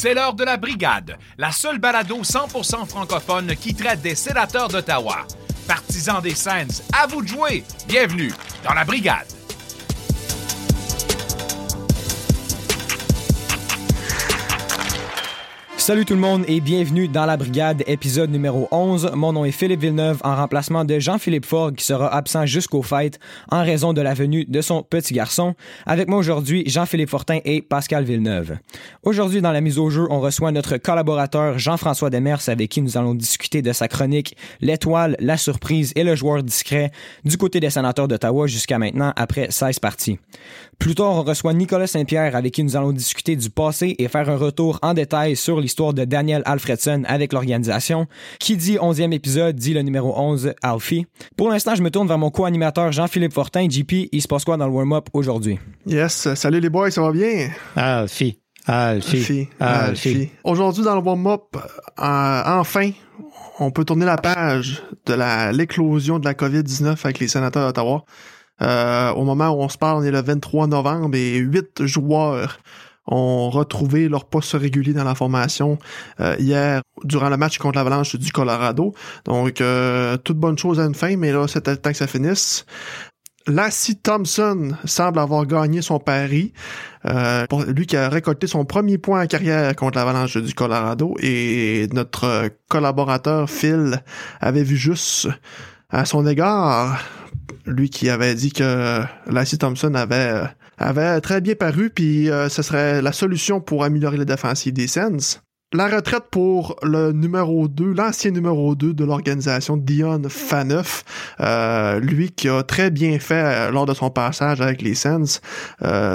C'est l'heure de la brigade, la seule balado 100% francophone qui traite des sénateurs d'Ottawa. Partisans des Sens, à vous de jouer. Bienvenue dans la brigade. Salut tout le monde et bienvenue dans la brigade épisode numéro 11. Mon nom est Philippe Villeneuve en remplacement de Jean-Philippe Ford qui sera absent jusqu'aux fêtes en raison de la venue de son petit garçon. Avec moi aujourd'hui, Jean-Philippe Fortin et Pascal Villeneuve. Aujourd'hui dans la mise au jeu, on reçoit notre collaborateur Jean-François Demers avec qui nous allons discuter de sa chronique L'étoile, la surprise et le joueur discret du côté des sénateurs d'Ottawa jusqu'à maintenant après 16 parties. Plus tard, on reçoit Nicolas Saint-Pierre avec qui nous allons discuter du passé et faire un retour en détail sur l'histoire de Daniel Alfredson avec l'organisation. Qui dit 11e épisode dit le numéro 11, Alfie. Pour l'instant, je me tourne vers mon co-animateur Jean-Philippe Fortin. JP, il se passe quoi dans le warm-up aujourd'hui? Yes, salut les boys, ça va bien? Alfie. Alfie. Alfie. Aujourd'hui, dans le warm-up, euh, enfin, on peut tourner la page de l'éclosion de la COVID-19 avec les sénateurs d'Ottawa. Euh, au moment où on se parle, on est le 23 novembre et huit joueurs ont retrouvé leur poste régulier dans la formation euh, hier durant le match contre l'Avalanche du Colorado. Donc, euh, toute bonne chose à une fin, mais là, c'était le temps que ça finisse. Lassie Thompson semble avoir gagné son pari. Euh, lui qui a récolté son premier point en carrière contre l'Avalanche du Colorado et notre collaborateur Phil avait vu juste à son égard, lui qui avait dit que Lassie Thompson avait avait très bien paru, puis euh, ce serait la solution pour améliorer les défensives des Sens. La retraite pour le numéro 2, l'ancien numéro 2 de l'organisation, Dion Faneuf, euh, lui qui a très bien fait euh, lors de son passage avec les Sens,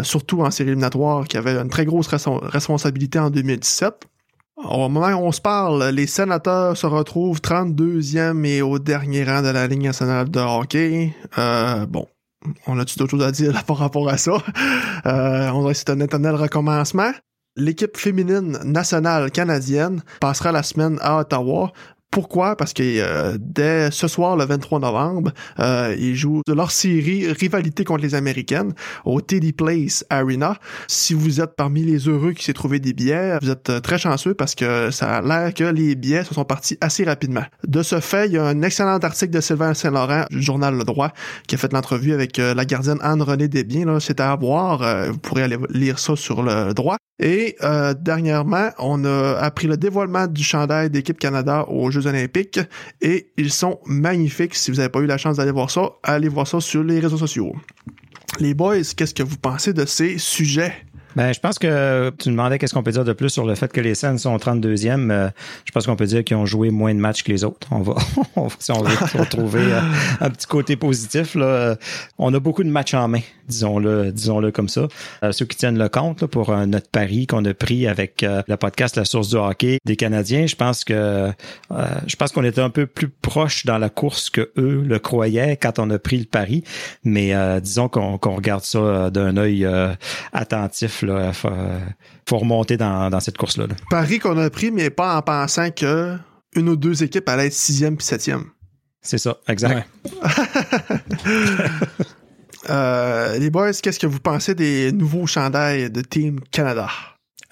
surtout en série éliminatoire, qui avait une très grosse responsabilité en 2017. Au moment où on se parle, les sénateurs se retrouvent 32e et au dernier rang de la Ligue nationale de hockey. bon, on a-tu d'autres choses à dire par rapport à ça? Euh, on dirait que c'est un éternel recommencement. L'équipe féminine nationale canadienne passera la semaine à Ottawa pourquoi? Parce que euh, dès ce soir, le 23 novembre, euh, ils jouent de leur série Rivalité contre les Américaines au TD Place Arena. Si vous êtes parmi les heureux qui s'est trouvé des billets, vous êtes euh, très chanceux parce que ça a l'air que les billets se sont partis assez rapidement. De ce fait, il y a un excellent article de Sylvain Saint-Laurent du journal Le Droit qui a fait l'entrevue avec euh, la gardienne Anne-Renée Desbiens. C'est à voir. vous pourrez aller lire ça sur le droit. Et dernièrement, on a appris le dévoilement du chandail d'équipe Canada aux Jeux olympiques et ils sont magnifiques. Si vous n'avez pas eu la chance d'aller voir ça, allez voir ça sur les réseaux sociaux. Les boys, qu'est-ce que vous pensez de ces sujets? Ben, je pense que tu demandais qu'est-ce qu'on peut dire de plus sur le fait que les scènes sont 32e. Euh, je pense qu'on peut dire qu'ils ont joué moins de matchs que les autres. On va, si on veut retrouver euh, un petit côté positif, là, euh, on a beaucoup de matchs en main, disons-le, disons-le comme ça. ceux qui tiennent le compte pour notre pari qu'on a pris avec le podcast La Source du hockey des Canadiens, je pense que je pense qu'on était un peu plus proche dans la course que eux le croyaient quand on a pris le pari. Mais disons qu'on regarde ça d'un œil attentif il faut, remonter dans, cette course-là. Paris qu'on a pris, mais pas en pensant que une ou deux équipes allaient être sixième puis septième. C'est ça, exact. Euh, les boys, qu'est-ce que vous pensez des nouveaux chandails de Team Canada?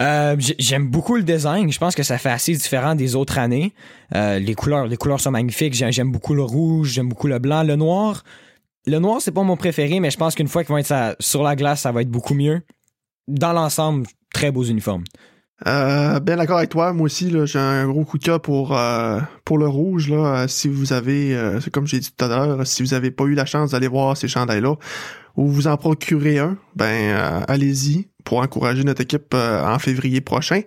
Euh, j'aime beaucoup le design. Je pense que ça fait assez différent des autres années. Euh, les couleurs, les couleurs sont magnifiques. J'aime beaucoup le rouge, j'aime beaucoup le blanc, le noir. Le noir, c'est pas mon préféré, mais je pense qu'une fois qu'ils vont être sur la glace, ça va être beaucoup mieux dans l'ensemble, très beaux uniformes. Euh, bien d'accord avec toi. Moi aussi, j'ai un gros coup de cœur pour euh, le rouge. Là, si vous avez, euh, comme j'ai dit tout à l'heure, si vous avez pas eu la chance d'aller voir ces chandails-là, ou vous en procurez un, ben allez-y pour encourager notre équipe en février prochain.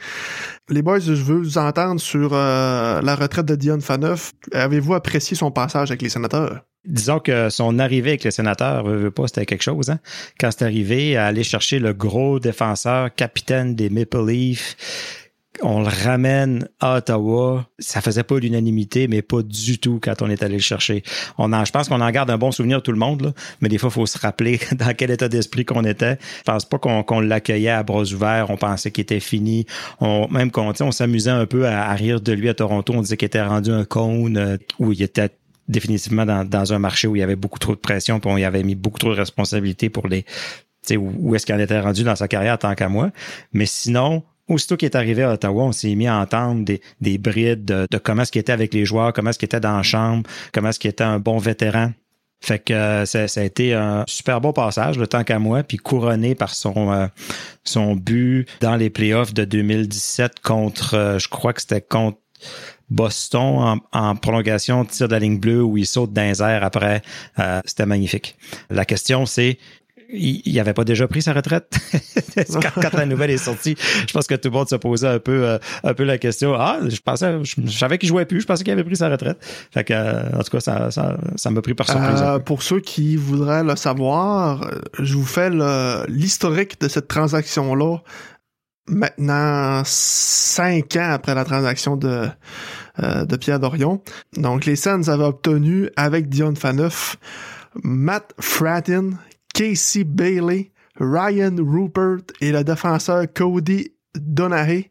Les boys, je veux vous entendre sur la retraite de Dion Faneuf. Avez-vous apprécié son passage avec les sénateurs? disons que son arrivée avec le sénateur, veut, veut pas, c'était quelque chose. Hein? Quand c'est arrivé, à aller chercher le gros défenseur, capitaine des Maple Leafs, on le ramène à Ottawa. Ça faisait pas l'unanimité, mais pas du tout quand on est allé le chercher. On en, je pense qu'on en garde un bon souvenir tout le monde, mais des fois, il faut se rappeler dans quel état d'esprit qu'on était. Je pense pas qu'on l'accueillait à bras ouverts. On pensait qu'il était fini. On, même qu'on on s'amusait un peu à, rire de lui à Toronto. On disait qu'il était rendu un cône euh, où il était définitivement dans, dans, un marché où il y avait beaucoup trop de pression, puis on y avait mis beaucoup trop de responsabilités pour les où, où est-ce qu'il en était rendu dans sa carrière tant qu'à moi. Mais sinon, aussitôt qu'il est arrivé à Ottawa, on s'est mis à entendre des, des brides de, de comment est-ce qu'il était avec les joueurs, comment est-ce qu'il était dans la chambre, comment est-ce qu'il était un bon vétéran. Fait que euh, ça, ça, a été un super beau passage, le temps qu'à moi, puis couronné par son euh, son but dans les playoffs de 2017 contre, euh, je crois que c'était contre Boston en, en, prolongation, tir de la ligne bleue où il saute les airs après. c'était magnifique. La question, c'est il n'avait pas déjà pris sa retraite? Quand, la nouvelle est sortie. Je pense que tout le monde se posait un peu, euh, un peu la question. Ah, je pensais, je, savais qu'il jouait plus. Je pensais qu'il avait pris sa retraite. Fait que, euh, en tout cas, ça, ça, ça m'a pris par surprise. Euh, pour ceux qui voudraient le savoir, je vous fais l'historique de cette transaction-là. Maintenant, cinq ans après la transaction de, de Pierre Dorion. Donc, les Sens avaient obtenu, avec Dion Faneuf, Matt Frattin, Casey Bailey, Ryan Rupert et le défenseur Cody Donahay.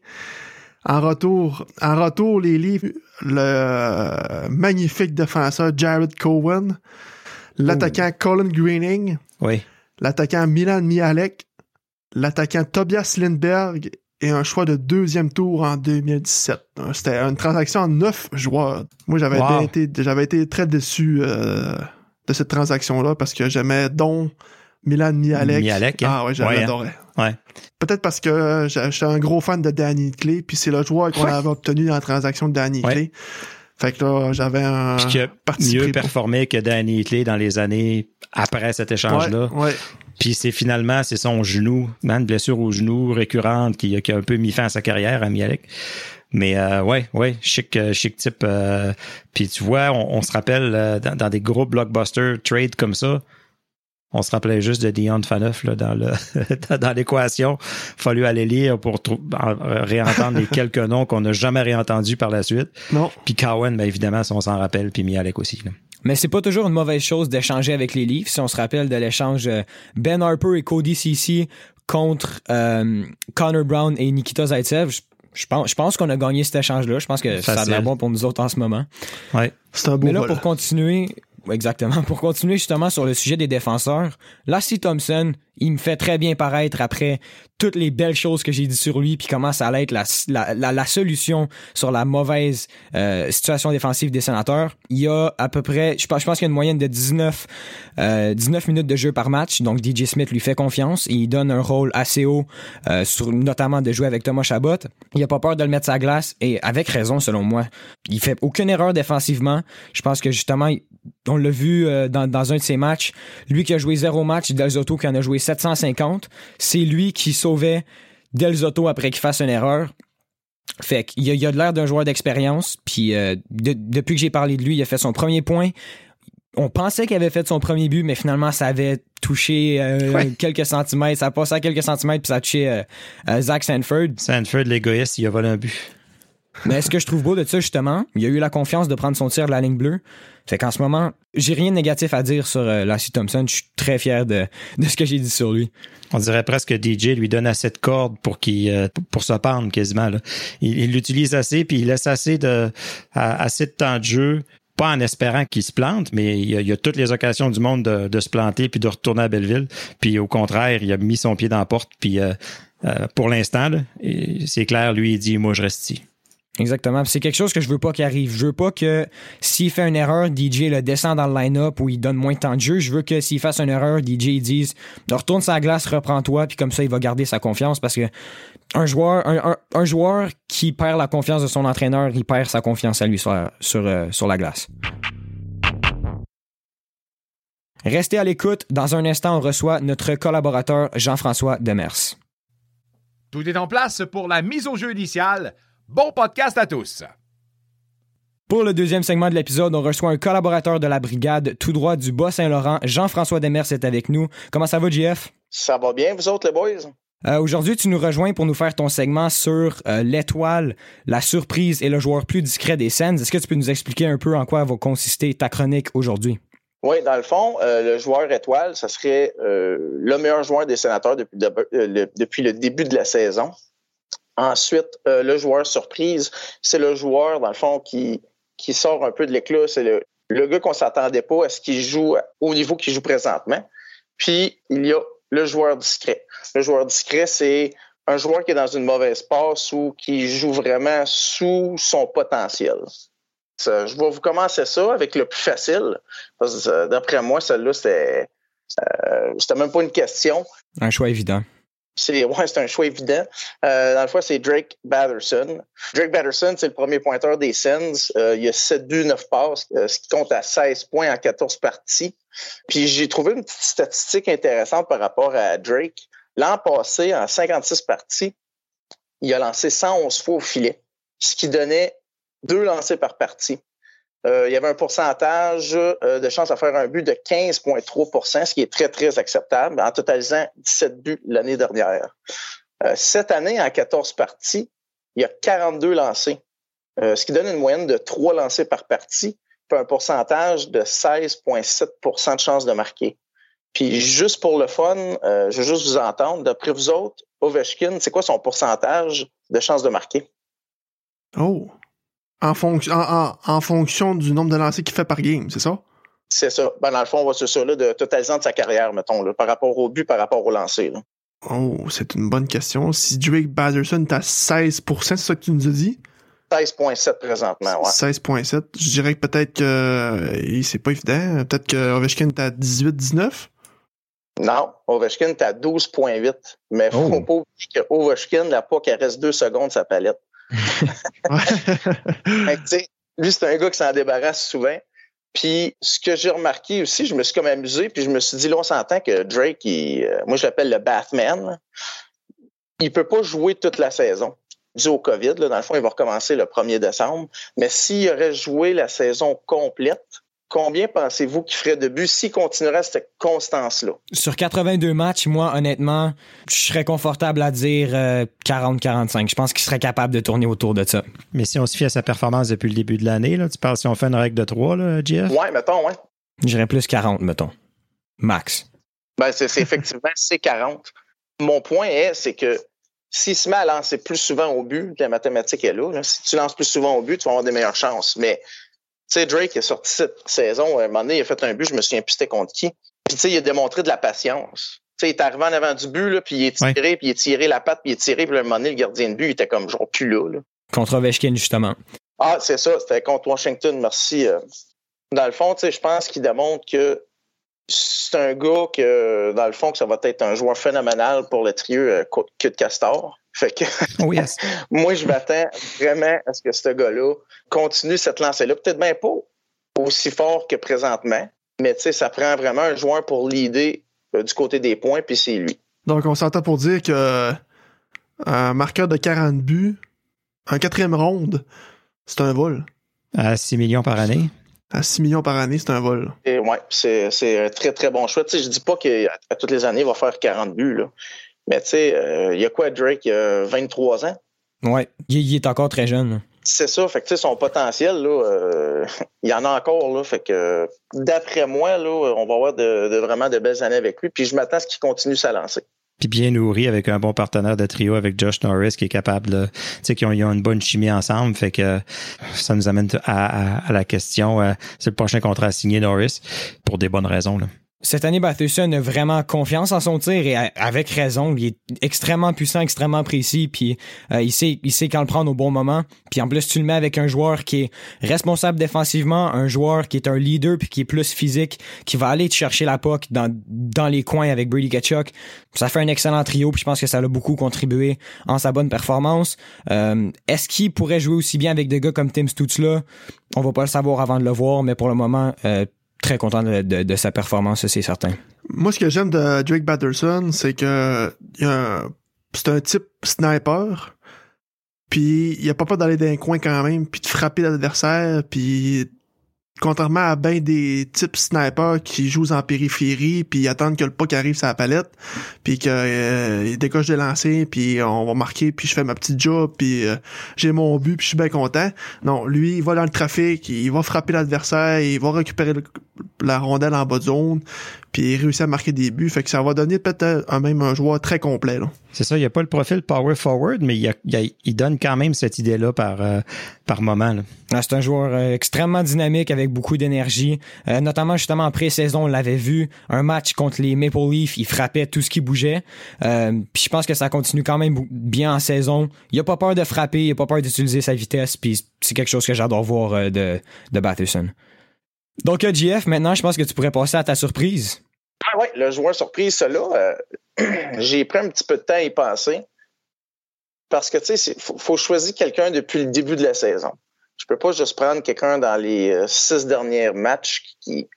En retour, en retour, les livres, le magnifique défenseur Jared Cohen, l'attaquant Colin Greening, oui. l'attaquant Milan Mialek, l'attaquant Tobias Lindberg et un choix de deuxième tour en 2017. C'était une transaction en neuf joueurs. Moi, j'avais été, j'avais été très déçu euh, de cette transaction-là parce que j'aimais donc Milan Mialek. Mialek, hein? Ah ouais, j'adorais. Ouais. ouais. Peut-être parce que j'étais un gros fan de Danny Clay, puis c'est le joueur qu'on avait obtenu dans la transaction de Danny Clay. Fait que là, j'avais un puis mieux performé que Danny Clay dans les années après cet échange-là. Ouais, Puis c'est finalement, c'est son genou, une blessure au genou récurrente qui, qui, a un peu mis fin à sa carrière à Mialek. Mais euh, ouais, ouais, chic, euh, chic type. Euh, puis tu vois, on, on se rappelle euh, dans, dans, des gros blockbuster trades comme ça, on se rappelait juste de Dion Faneuf là, dans le dans l'équation. Fallu aller lire pour réentendre les quelques noms qu'on n'a jamais réentendus par la suite. Non. Puis Cowan, ben évidemment, si on s'en rappelle, puis Mialek aussi. Là. Mais c'est pas toujours une mauvaise chose d'échanger avec les Leafs. Si on se rappelle de l'échange Ben Harper et Cody Ceci contre euh, Connor Brown et Nikita Zaitsev, je pense, je pense qu'on a gagné cet échange-là. Je pense que Facile. ça a l'air bon pour nous autres en ce moment. Ouais. C'est un beau Mais là, pour continuer, Exactement. Pour continuer justement sur le sujet des défenseurs, Lassie Thompson, il me fait très bien paraître après toutes les belles choses que j'ai dit sur lui, puis comment ça allait être la, la, la, solution sur la mauvaise euh, situation défensive des sénateurs. Il y a à peu près, je pense, je pense qu'il y a une moyenne de 19, euh, 19 minutes de jeu par match, donc DJ Smith lui fait confiance et il donne un rôle assez haut, euh, sur, notamment de jouer avec Thomas Chabot. Il a pas peur de le mettre sa glace et avec raison selon moi. Il fait aucune erreur défensivement. Je pense que justement, on l'a vu euh, dans, dans un de ses matchs, lui qui a joué zéro match, Del Zotto qui en a joué 750, c'est lui qui sauvait Del Zotto après qu'il fasse une erreur. Fait qu'il a, il a de l'air d'un joueur d'expérience, puis euh, de, depuis que j'ai parlé de lui, il a fait son premier point. On pensait qu'il avait fait son premier but, mais finalement, ça avait touché euh, Ouais. quelques centimètres. Ça a passé à quelques centimètres, puis ça a touché euh, euh, Zach Sanford. Sanford, l'égoïste, il a volé un but. Mais ce que je trouve beau de ça, justement, il a eu la confiance de prendre son tir de la ligne bleue. Fait qu'en ce moment, j'ai rien de négatif à dire sur euh, Lassie Thompson. Je suis très fier de, de ce que j'ai dit sur lui. On dirait presque que DJ lui donne assez de cordes pour qu'il euh, pour se pendre quasiment. Il il l'utilise assez, puis il laisse assez de assez de temps de jeu. Pas en espérant qu'il se plante, mais il y, a, a toutes les occasions du monde de, se planter puis de retourner à Belleville. Puis au contraire, il a mis son pied dans la porte. Puis euh, euh, pour l'instant, c'est clair, lui, il dit moi je reste ici. Exactement. C'est quelque chose que je veux pas qu'il arrive. Je veux pas que s'il fait une erreur, DJ le descend dans le line-up ou il donne moins de temps de jeu. Je veux que s'il fasse une erreur, DJ dise retourne sa glace, reprends-toi, puis comme ça il va garder sa confiance parce que un joueur, un, joueur qui perd la confiance de son entraîneur, il perd sa confiance à lui sur, sur, euh, sur la glace. Restez à l'écoute. Dans un instant, on reçoit notre collaborateur Jean-François Demers. Tout est en place pour la mise au jeu initiale. Bon podcast à tous! Pour le deuxième segment de l'épisode, on reçoit un collaborateur de la brigade tout droit du Bas-Saint-Laurent. Jean-François Demers est avec nous. Comment ça va, JF? Ça va bien, vous autres, les boys? Euh, Aujourd'hui, tu nous rejoins pour nous faire ton segment sur euh, l'étoile, la surprise et le joueur plus discret des scènes. Est-ce que tu peux nous expliquer un peu en quoi va consister ta chronique aujourd'hui? Oui, dans le fond, euh, le joueur étoile, ça serait euh, le meilleur joueur des sénateurs depuis, de, euh, le, depuis le début de la saison. Ensuite, euh, le joueur surprise, c'est le joueur, dans le fond, qui, qui sort un peu de l'éclat. C'est le, le gars qu'on s'attendait pas à ce qu'il joue au niveau qu'il joue présentement. Puis, il y a le joueur discret. Le joueur discret, c'est un joueur qui est dans une mauvaise passe ou qui joue vraiment sous son potentiel. je vais vous commencer ça avec le plus facile. Euh, d'après moi, celle-là, c'était, euh, c'était même pas une question. Un choix évident. C'est ouais, c'est un choix évident. Euh, dans le fond, c'est Drake Batterson. Drake Batterson, c'est le premier pointeur des Sens. Euh, il a 7 buts, 9 passes, euh, ce qui compte à 16 points en 14 parties. Puis j'ai trouvé une petite statistique intéressante par rapport à Drake. L'an passé, en 56 parties, il a lancé 111 fois au filet, ce qui donnait deux lancers par partie. Euh, il y avait un pourcentage euh, de chance à faire un but de 15,3% ce qui est très, très acceptable, en totalisant 17 buts l'année dernière. Euh, cette année, en 14 parties, il y a 42 lancés, ce qui donne une moyenne de 3 lancés par partie, puis un pourcentage de 16,7% de chance de marquer. Puis juste pour le fun, je veux juste vous entendre, d'après vous autres, Ovechkin, c'est quoi son pourcentage de chance de marquer? Oh, en, fonction en, fonction du nombre de lancers qu'il fait par game, c'est ça? C'est ça. Ben, dans le fond, on va sur ça là, de totalisant de sa carrière, mettons, là, par rapport au but, par rapport au lancer. Oh, c'est une bonne question. Si Drake Batterson est à 16 c'est ça que tu nous as dit? 16.7 présentement, ouais. 16.7. Je dirais que peut-être que euh, c'est pas évident. Peut-être que Ovechkin est à 18-19? Non, Ovechkin est à 12.8. Mais faut oh. pas oublier que Ovechkin n'a pas qu'elle reste deux secondes sa palette. lui, c'est un gars qui s'en débarrasse souvent. Puis, ce que j'ai remarqué aussi, je me suis comme amusé, puis je me suis dit, là, on s'entend que Drake, euh, moi, je l'appelle le Batman. Il peut pas jouer toute la saison. Dû au COVID, là, dans le fond, il va recommencer le 1er décembre. Mais s'il aurait joué la saison complète, Combien pensez-vous qu'il ferait de buts s'il continuerait cette constance-là? Sur 82 matchs, moi, honnêtement, je serais confortable à dire 40-45. Euh, je pense qu'il serait capable de tourner autour de ça. Mais si on se fie à sa performance depuis le début de l'année, tu parles si on fait une règle de 3, là, Jeff? Ouais, mettons, ouais. J'irais plus 40, mettons. Max. Ben, c'est effectivement, c'est 40. Mon point est, c'est que s'il se met à lancer plus souvent au but, la mathématique est là, là, si tu lances plus souvent au but, tu vas avoir des meilleures chances. Mais sais, Drake est sorti cette saison, à un moment donné, il a fait un but, je me souviens plus c'était contre qui. Puis tu sais, il a démontré de la patience. Tu sais, il est arrivé en avant du but, là, puis il est tiré, puis il est tiré la patte, puis il est tiré, puis à un moment donné, le gardien de but, il était comme genre plus là. Contre Ovechkin, justement. Ah, c'est ça, c'était contre Washington, merci. Euh. Dans le fond, tu sais, je pense qu'il démontre que c'est un gars que, dans le fond, que ça va être un joueur phénoménal pour le trio euh, que de Castor. Fait que oh, moi, je m'attends vraiment à ce que ce gars-là continue cette lancée-là. Peut-être même pas aussi fort que présentement, mais tu sais, ça prend vraiment un joueur pour l'idée euh, du côté des points, puis c'est lui. Donc, on s'entend pour dire que un marqueur de 40 buts, un quatrième ronde, c'est un vol. À 6 millions par année? À 6 millions par année, c'est un vol. Et ouais, c'est, un très, très bon choix. Tu sais, je dis pas qu'à toutes les années, il va faire 40 buts, là. Mais tu sais, euh, il y a quoi, Drake? Il a 23 ans? Ouais, il, est encore très jeune. C'est ça, fait que son potentiel, là, euh, il y en a encore, là, fait que d'après moi, là, on va avoir de, vraiment de belles années avec lui, puis je m'attends à ce qu'il continue sa lancée. Puis bien nourri avec un bon partenaire de trio avec Josh Norris qui est capable de, tu sais, qu'ils ont, une bonne chimie ensemble, fait que ça nous amène à, la question, euh, c'est le prochain contrat à signer Norris pour des bonnes raisons, là cette année, Bathuson a vraiment confiance en son tir et avec raison. Il est extrêmement puissant, extrêmement précis, puis euh, il sait, il sait quand le prendre au bon moment. Puis en plus, tu le mets avec un joueur qui est responsable défensivement, un joueur qui est un leader puis qui est plus physique, qui va aller te chercher la puck dans, dans les coins avec Brady Kachuk. Ça fait un excellent trio, puis je pense que ça a beaucoup contribué en sa bonne performance. Euh, est-ce qu'il pourrait jouer aussi bien avec des gars comme Tim Stutzla? On va pas le savoir avant de le voir, mais pour le moment, euh, très content de, sa performance, c'est certain. Moi, ce que j'aime de Drake Batterson, c'est que c'est un type sniper. Puis il a pas peur d'aller dans un coin quand même, puis de frapper l'adversaire, puis contrairement à ben des types snipers qui jouent en périphérie puis attendent que le puck arrive sur la palette puis qu'il euh, décoche de lancer puis on va marquer puis je fais ma petite job puis euh, j'ai mon but puis je suis bien content. Non lui il va dans le trafic il va frapper l'adversaire il va récupérer la rondelle en bas de zone puis il réussit à marquer des buts. Fait que ça va donner peut-être un même un joueur très complet. C'est ça, il n'y a pas le profil power forward, mais il, donne quand même cette idée-là par, euh, par moment. Ah, c'est un joueur euh, extrêmement dynamique avec beaucoup d'énergie. Euh, notamment justement en pré-saison, on l'avait vu, un match contre les Maple Leafs, il frappait tout ce qui bougeait. puis je pense que ça continue quand même bien en saison. Il a pas peur de frapper, il a pas peur d'utiliser sa vitesse, puis c'est quelque chose que j'adore voir de, de Batterson. Donc, GF, maintenant, je pense que tu pourrais passer à ta surprise. Ah oui, le joueur surprise, cela, euh, j'ai pris un petit peu de temps à y penser. Parce que, tu sais, il faut, choisir quelqu'un depuis le début de la saison. Je peux pas juste prendre quelqu'un dans les euh, six derniers matchs qui,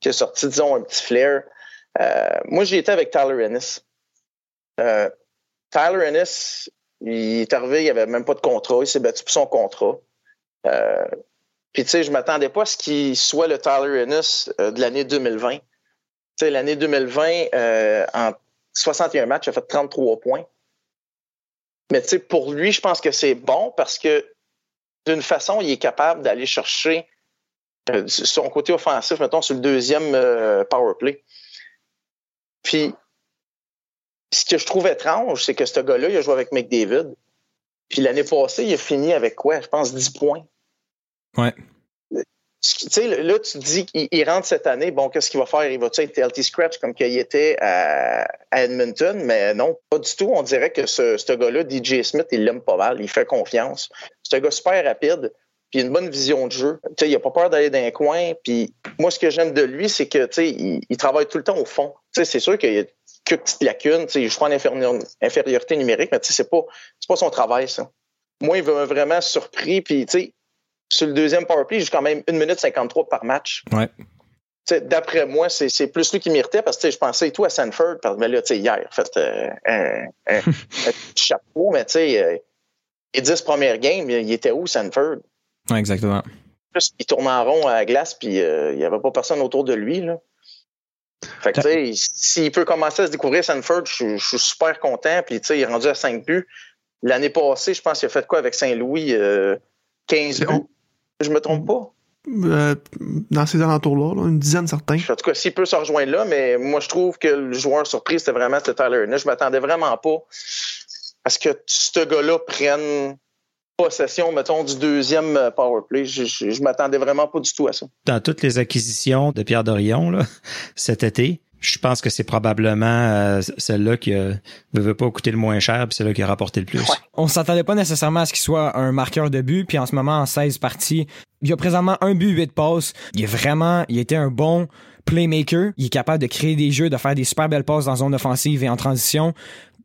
qui a sorti, disons, un petit flair. Euh, moi, j'ai été avec Tyler Ennis. Tyler Ennis, il est arrivé, il avait même pas de contrat, il s'est battu pour son contrat. Puis, tu sais, je m'attendais pas à ce qu'il soit le Tyler Ennis de l'année 2020 l'année 2020, euh, en 61 matchs, il a fait 33 points. Mais pour lui, je pense que c'est bon parce que d'une façon, il est capable d'aller chercher euh, son côté offensif, mettons, sur le deuxième euh, power play. Puis, ce que je trouve étrange, c'est que ce gars-là, il a joué avec McDavid. Puis l'année passée, il a fini avec quoi? Je pense 10 points. Ouais tu sais, là, tu dis qu'il rentre cette année, bon, qu'est-ce qu'il va faire? Il va être healthy scratch comme qu'il était à, Edmonton? Mais non, pas du tout. On dirait que ce, gars-là, DJ Smith, il l'aime pas mal, il fait confiance. C'est un gars super rapide, puis une bonne vision de jeu. Tu sais, il a pas peur d'aller dans un coin, puis moi, ce que j'aime de lui, c'est que, il, travaille tout le temps au fond. Tu sais, c'est sûr qu'il y a quelques petites lacunes, tu sais, je crois en infériorité numérique, mais tu sais, c'est pas, pas son travail, ça. Moi, il veut vraiment surpris, puis, tu sais, sur le deuxième powerplay, j'ai quand même 1 minute 53 par match. Ouais. D'après moi, c'est plus lui qui m'irritait parce que je pensais tout à Sanford. Mais là, hier, en fait, euh, un, un, chapeau, mais tu sais, euh, les 10 premières games, il était où, Sanford? Ouais, exactement. Plus, il tournait en rond à la glace, puis euh, il n'y avait pas personne autour de lui. Là. Fait que, tu sais, s'il peut commencer à se découvrir Sanford, je, suis super content. Puis, tu sais, il est rendu à 5 buts. L'année passée, je pense qu'il a fait quoi avec Saint-Louis? 15 buts? Je me trompe pas? Euh, dans ces alentours-là, une dizaine certains. En tout cas, s'il peut se rejoindre là, mais moi je trouve que le joueur surprise, c'était vraiment Tyler Je m'attendais vraiment pas à ce que ce gars-là prenne possession, mettons, du deuxième euh, power play. Je, je, m'attendais vraiment pas du tout à ça. Dans toutes les acquisitions de Pierre Dorion là, cet été, je pense que c'est probablement euh, celle-là qui ne veut pas coûter le moins cher, puis celle-là qui a rapporté le plus. On s'attendait pas nécessairement à ce qu'il soit un marqueur de but, puis en ce moment, en 16 parties, il a présentement un but, 8 passes. Il est vraiment, il était un bon playmaker. Il est capable de créer des jeux, de faire des super belles passes dans zone offensive et en transition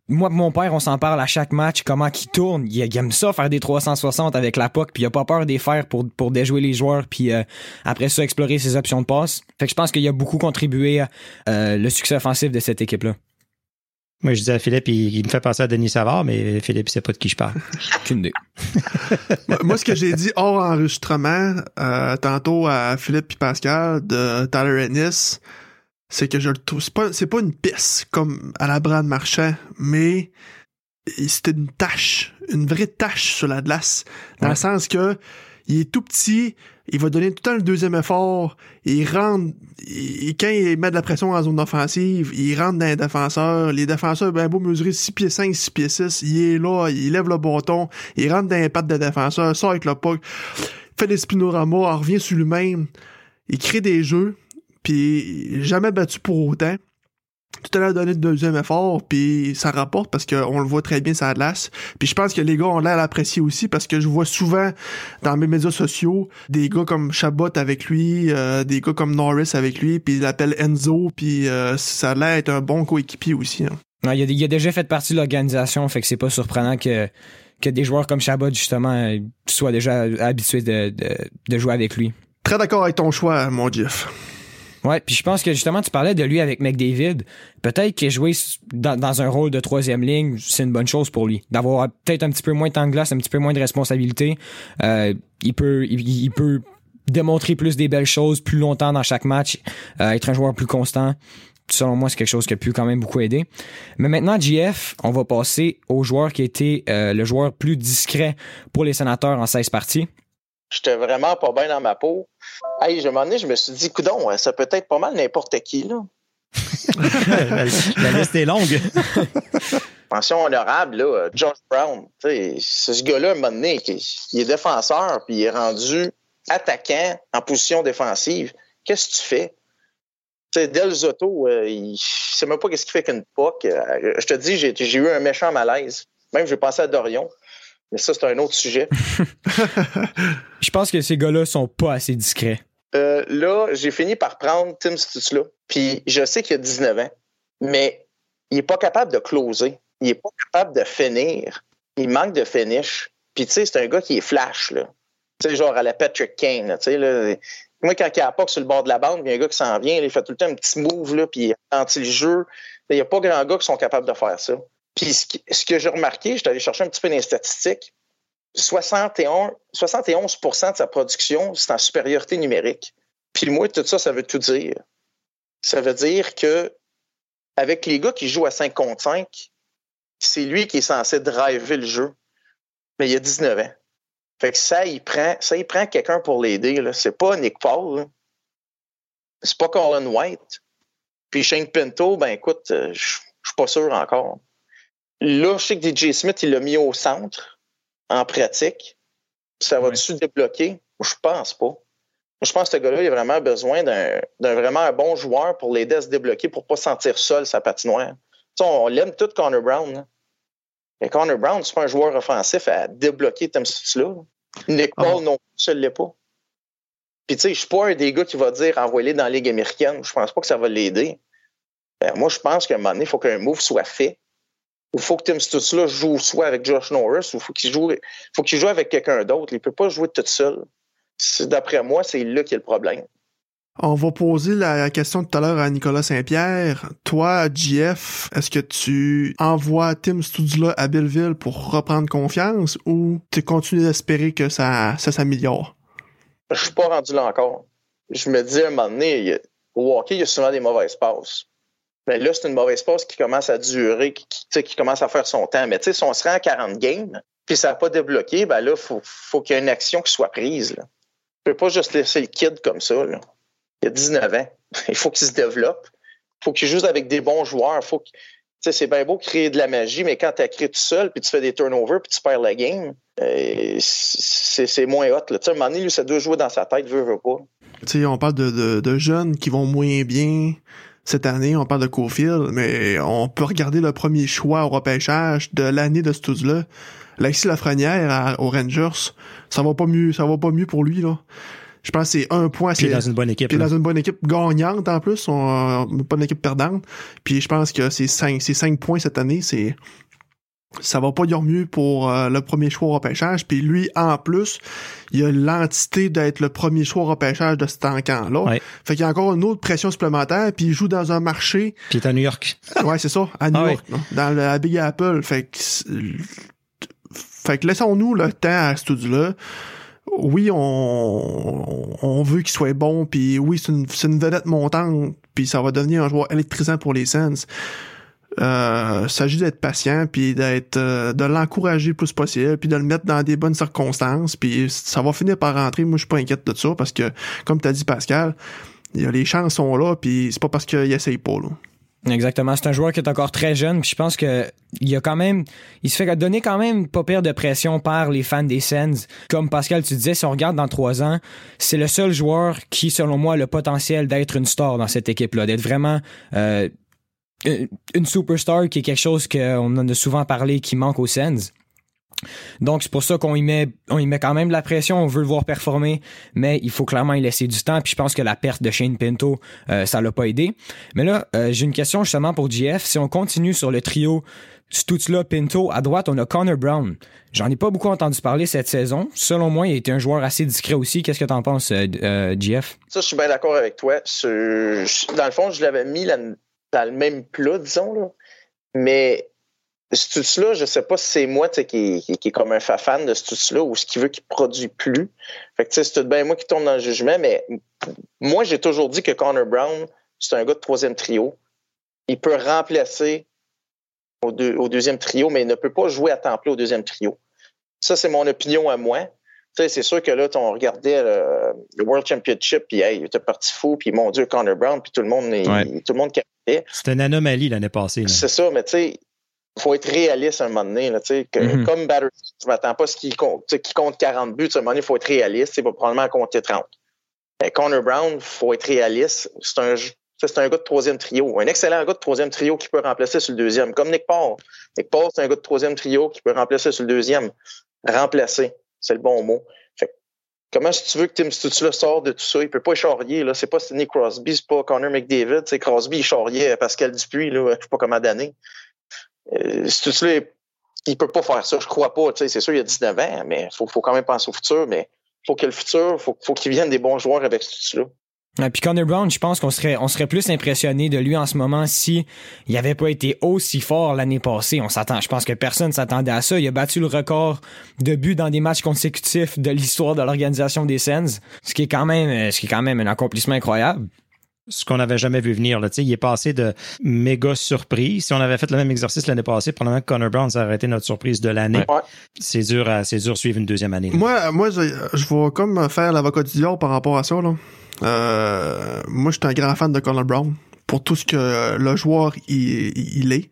moi mon père, on s'en parle à chaque match, comment il tourne. Il, aime ça, faire des 360 avec la POC, puis il a pas peur des faire pour, pour déjouer les joueurs, puis euh, après ça, explorer ses options de passe. Fait que je pense qu'il a beaucoup contribué à euh, le succès offensif de cette équipe-là. Moi, je disais à Philippe, il, me fait penser à Denis Savard, mais Philippe, c'est pas de qui je parle. Aucune idée. Moi, ce que j'ai dit hors enregistrement, euh, tantôt à Philippe et Pascal de Tyler Ennis, c'est que je le trouve. C'est pas, c'est pas une piste comme à la Brad Marchand, mais c'était une tâche, une vraie tâche sur la glace. Dans le sens que il est tout petit, il va donner tout le temps le deuxième effort, il rentre, et quand il met de la pression en zone offensive, il rentre dans les défenseurs, les défenseurs, ben beau mesurer 6 pieds 5, 6 pieds 6, il est là, il lève le bâton, il rentre dans les pattes des défenseurs, sort avec le puck, fait des spinoramas, revient sur lui-même, il crée des jeux, puis jamais battu pour autant. Tout à l'heure donné le deuxième effort, puis ça rapporte parce qu'on le voit très bien ça glace. Puis je pense que les gars ont l'air d'apprécier aussi parce que je vois souvent dans mes médias sociaux des gars comme Chabot avec lui, euh, des gars comme Norris avec lui, puis il l'appelle Enzo, puis euh, ça a l'air d'être un bon coéquipier aussi. Hein. il, a, déjà fait partie de l'organisation, fait que c'est pas surprenant que que des joueurs comme Chabot justement soient déjà habitués de, de jouer avec lui. Très d'accord avec ton choix, mon Jeff. Ouais, puis je pense que justement, tu parlais de lui avec McDavid. Peut-être qu'il joué dans, dans, un rôle de troisième ligne, c'est une bonne chose pour lui. D'avoir peut-être un petit peu moins de temps de glace, un petit peu moins de responsabilité. Euh, il peut, il, peut démontrer plus des belles choses plus longtemps dans chaque match, euh, être un joueur plus constant. Selon moi, c'est quelque chose qui a pu quand même beaucoup aider. Mais maintenant, GF, on va passer au joueur qui a été euh, le joueur plus discret pour les sénateurs en 16 parties. J'étais vraiment pas bien dans ma peau. Hey, je, un moment donné, je me suis dit, coudon, ça peut être pas mal n'importe qui, là. la, liste est longue. Pension honorable, là, Josh Brown. Ce gars-là, à un moment donné, il est défenseur, puis il est rendu attaquant en position défensive. Qu'est-ce que tu fais? sais, Del Zotto, euh, il ne sait même pas qu'est-ce qu'il fait qu'une POC. Euh, je te dis, j'ai eu un méchant malaise. Même, j'ai pensé à Dorion. Mais ça, c'est un autre sujet. je pense que ces gars-là sont pas assez discrets. Euh, là, j'ai fini par prendre Tim Stutzla. Puis je sais qu'il a 19 ans, mais il n'est pas capable de closer. Il n'est pas capable de finir. Il manque de finish. Puis tu sais, c'est un gars qui est flash, là. Tu sais, genre à la Patrick Kane, tu sais, là. Moi, quand il y a pas sur le bord de la bande, il y a un gars qui s'en vient, il fait tout le temps un petit move, là, puis il ralentit le jeu. Il n'y a pas grand gars qui sont capables de faire ça. Puis ce, que j'ai remarqué, j'étais allé chercher un petit peu les statistiques, 71, 71% de sa production, c'est en supériorité numérique. Puis moi, tout ça, ça veut tout dire. Ça veut dire que avec les gars qui jouent à 5 contre 5, c'est lui qui est censé driver le jeu. Mais il a 19 ans. Fait que ça, il prend, ça, il prend quelqu'un pour l'aider. C'est pas Nick Paul. C'est pas Colin White. Puis Shane Pinto, ben écoute, euh, je suis pas sûr encore. Là, je sais que DJ Smith, il l'a mis au centre, en pratique. Ça va-tu débloquer? Je pense pas. Je pense que ce gars-là, il a vraiment besoin d'un vraiment un bon joueur pour l'aider à se débloquer, pour pas sentir seul sa patinoire. on, l'aime tout, Connor Brown. Mais Connor Brown, c'est pas un joueur offensif à débloquer Tim là. Nick ah. Paul, non, je ne l'ai pas. Puis, tu sais, je suis pas un des gars qui va dire envoyer dans la Ligue américaine. Je pense pas que ça va l'aider. Ben, moi, je pense qu'à un moment donné, il faut qu'un move soit fait. Il faut que Tim Stutzla joue soit avec Josh Norris ou faut qu'il joue, faut qu'il joue avec quelqu'un d'autre. Il peut pas jouer tout seul. D'après moi, c'est là qu'il y a le problème. On va poser la question tout à l'heure à Nicolas Saint-Pierre. Toi, JF, est-ce que tu envoies Tim Studula à Belleville pour reprendre confiance ou tu continues d'espérer que ça, ça s'améliore? Je suis pas rendu là encore. Je me dis à un moment donné, au hockey, il y a souvent des mauvaises passes. Mais là, c'est une mauvaise passe qui commence à durer, qui, qui commence à faire son temps. Mais tu sais, si on se rend à 40 games, puis ça n'a pas débloqué, ben là, faut, faut qu'il y ait une action qui soit prise. Là. ne peut pas juste laisser le kid comme ça. Il a 19 ans. Il faut qu'il se développe. Il faut qu'il joue avec des bons joueurs. Faut c'est bien beau créer de la magie, mais quand tu as créé tout seul, puis tu fais des turnovers, puis tu perds la game, euh, c'est moins hot. Là. À un moment donné, lui, ça doit jouer dans sa tête, veut, veut pas. on parle de, jeunes qui vont moins bien cette année, on parle de Cofield, mais on peut regarder le premier choix au repêchage de l'année de ce là Alexis Lafrenière aux Rangers, ça va pas mieux, ça va pas mieux pour lui, là. Je pense que c'est un point. c'est dans une bonne équipe. Puis dans une bonne équipe gagnante en plus, on, pas une équipe perdante. Puis je pense que c'est cinq, c'est cinq points cette année, c'est ça va pas dire mieux pour euh, le premier choix au repêchage. Puis lui, en plus, il a l'entité d'être le premier choix au repêchage de cet encamp-là. Fait qu'il y a encore une autre pression supplémentaire. Puis il joue dans un marché. Puis il est à New York. ouais, c'est ça, à New ah York, dans la Big Apple. Fait que, fait que laissons-nous le temps à ce là oui, on, on veut qu'il soit bon, puis oui, c'est une, une, vedette montante, puis ça va devenir un joueur électrisant pour les Sens. Euh, s'agit d'être patient, puis d'être euh, de l'encourager le plus possible, puis de le mettre dans des bonnes circonstances, puis ça va finir par rentrer. Moi, je suis pas inquiète de ça, parce que, comme tu as dit, Pascal, y a les chances sont là, puis c'est pas parce qu'il essaye pas, là. Exactement. C'est un joueur qui est encore très jeune. Puis je pense que il a quand même, il se fait donner quand même pas pire de pression par les fans des Sens. Comme Pascal, tu disais, si on regarde dans trois ans, c'est le seul joueur qui, selon moi, a le potentiel d'être une star dans cette équipe-là, d'être vraiment euh, une superstar qui est quelque chose qu'on en a souvent parlé qui manque aux Sens. Donc, c'est pour ça qu'on y met, on y met quand même de la pression. On veut le voir performer, mais il faut clairement y laisser du temps. Puis je pense que la perte de Shane Pinto, euh, ça l'a pas aidé. Mais là, euh, j'ai une question justement pour GF. Si on continue sur le trio Stutzla, Pinto, à droite, on a Connor Brown. J'en ai pas beaucoup entendu parler cette saison. Selon moi, il a été un joueur assez discret aussi. Qu'est-ce que tu en penses, euh, GF? Ça, je suis bien d'accord avec toi. Dans le fond, je l'avais mis dans le même plat, disons. Là. Mais ce là je sais pas si c'est moi qui, qui, est comme un fan de ce là ou ce qui veut qu'il produit plus. Fait que c'est tout bien moi qui tombe dans le jugement, mais moi, j'ai toujours dit que Connor Brown, c'est un gars de troisième trio. Il peut remplacer au, deuxième trio, mais il ne peut pas jouer à temps plein au deuxième trio. Ça, c'est mon opinion à moi. C'est sûr que là, on regardait le, World Championship, puis hey, il était parti fou, puis mon Dieu, Connor Brown, puis tout le monde, tout le monde. C'était une anomalie l'année passée. C'est ça, mais tu sais, il faut être réaliste à un moment donné. Là, que, mm -hmm. Comme batter, je m'attends pas à ce qu'il compte, qui compte 40 buts. À un moment donné, il faut être réaliste. Il va probablement compter 30. Mais Connor Brown, il faut être réaliste. C'est un, c'est un gars de troisième trio. Un excellent gars de troisième trio qui peut remplacer sur le deuxième. Comme Nick Paul. Nick Paul, c'est un gars de troisième trio qui peut remplacer sur le deuxième. Remplacer, c'est le bon mot. Fait, comment si tu veux que Tim Stutzla sort de tout ça? Il peut pas charrier. Là. C'est pas Sidney Crosby, c'est pas Connor McDavid. C'est Crosby, il charriait Pascal Dupuis, là, je sais pas comment d'années. Euh, Stutzla, il peut pas faire ça. Je crois pas. C'est sûr, il a 19 ans, mais il faut, faut quand même penser au futur. Mais faut que le futur, faut, faut qu'il vienne des bons joueurs avec Stutzla. Ouais, puis Connor Brown, je pense qu'on serait, on serait plus impressionné de lui en ce moment si il avait pas été aussi fort l'année passée. On s'attend, je pense que personne s'attendait à ça. Il a battu le record de buts dans des matchs consécutifs de l'histoire de l'organisation des Sens, ce qui est quand même, ce qui est quand même un accomplissement incroyable ce qu'on n'avait jamais vu venir. Là. Il est passé de méga surprise. Si on avait fait le même exercice l'année passée, probablement que Connor Brown, ça aurait été notre surprise de l'année. Ouais. C'est dur à c'est dur de suivre une deuxième année. Là. Moi, moi je, je vais comme faire l'avocat du diable par rapport à ça. Là. Euh, moi, je suis un grand fan de Connor Brown pour tout ce que le joueur il, il est.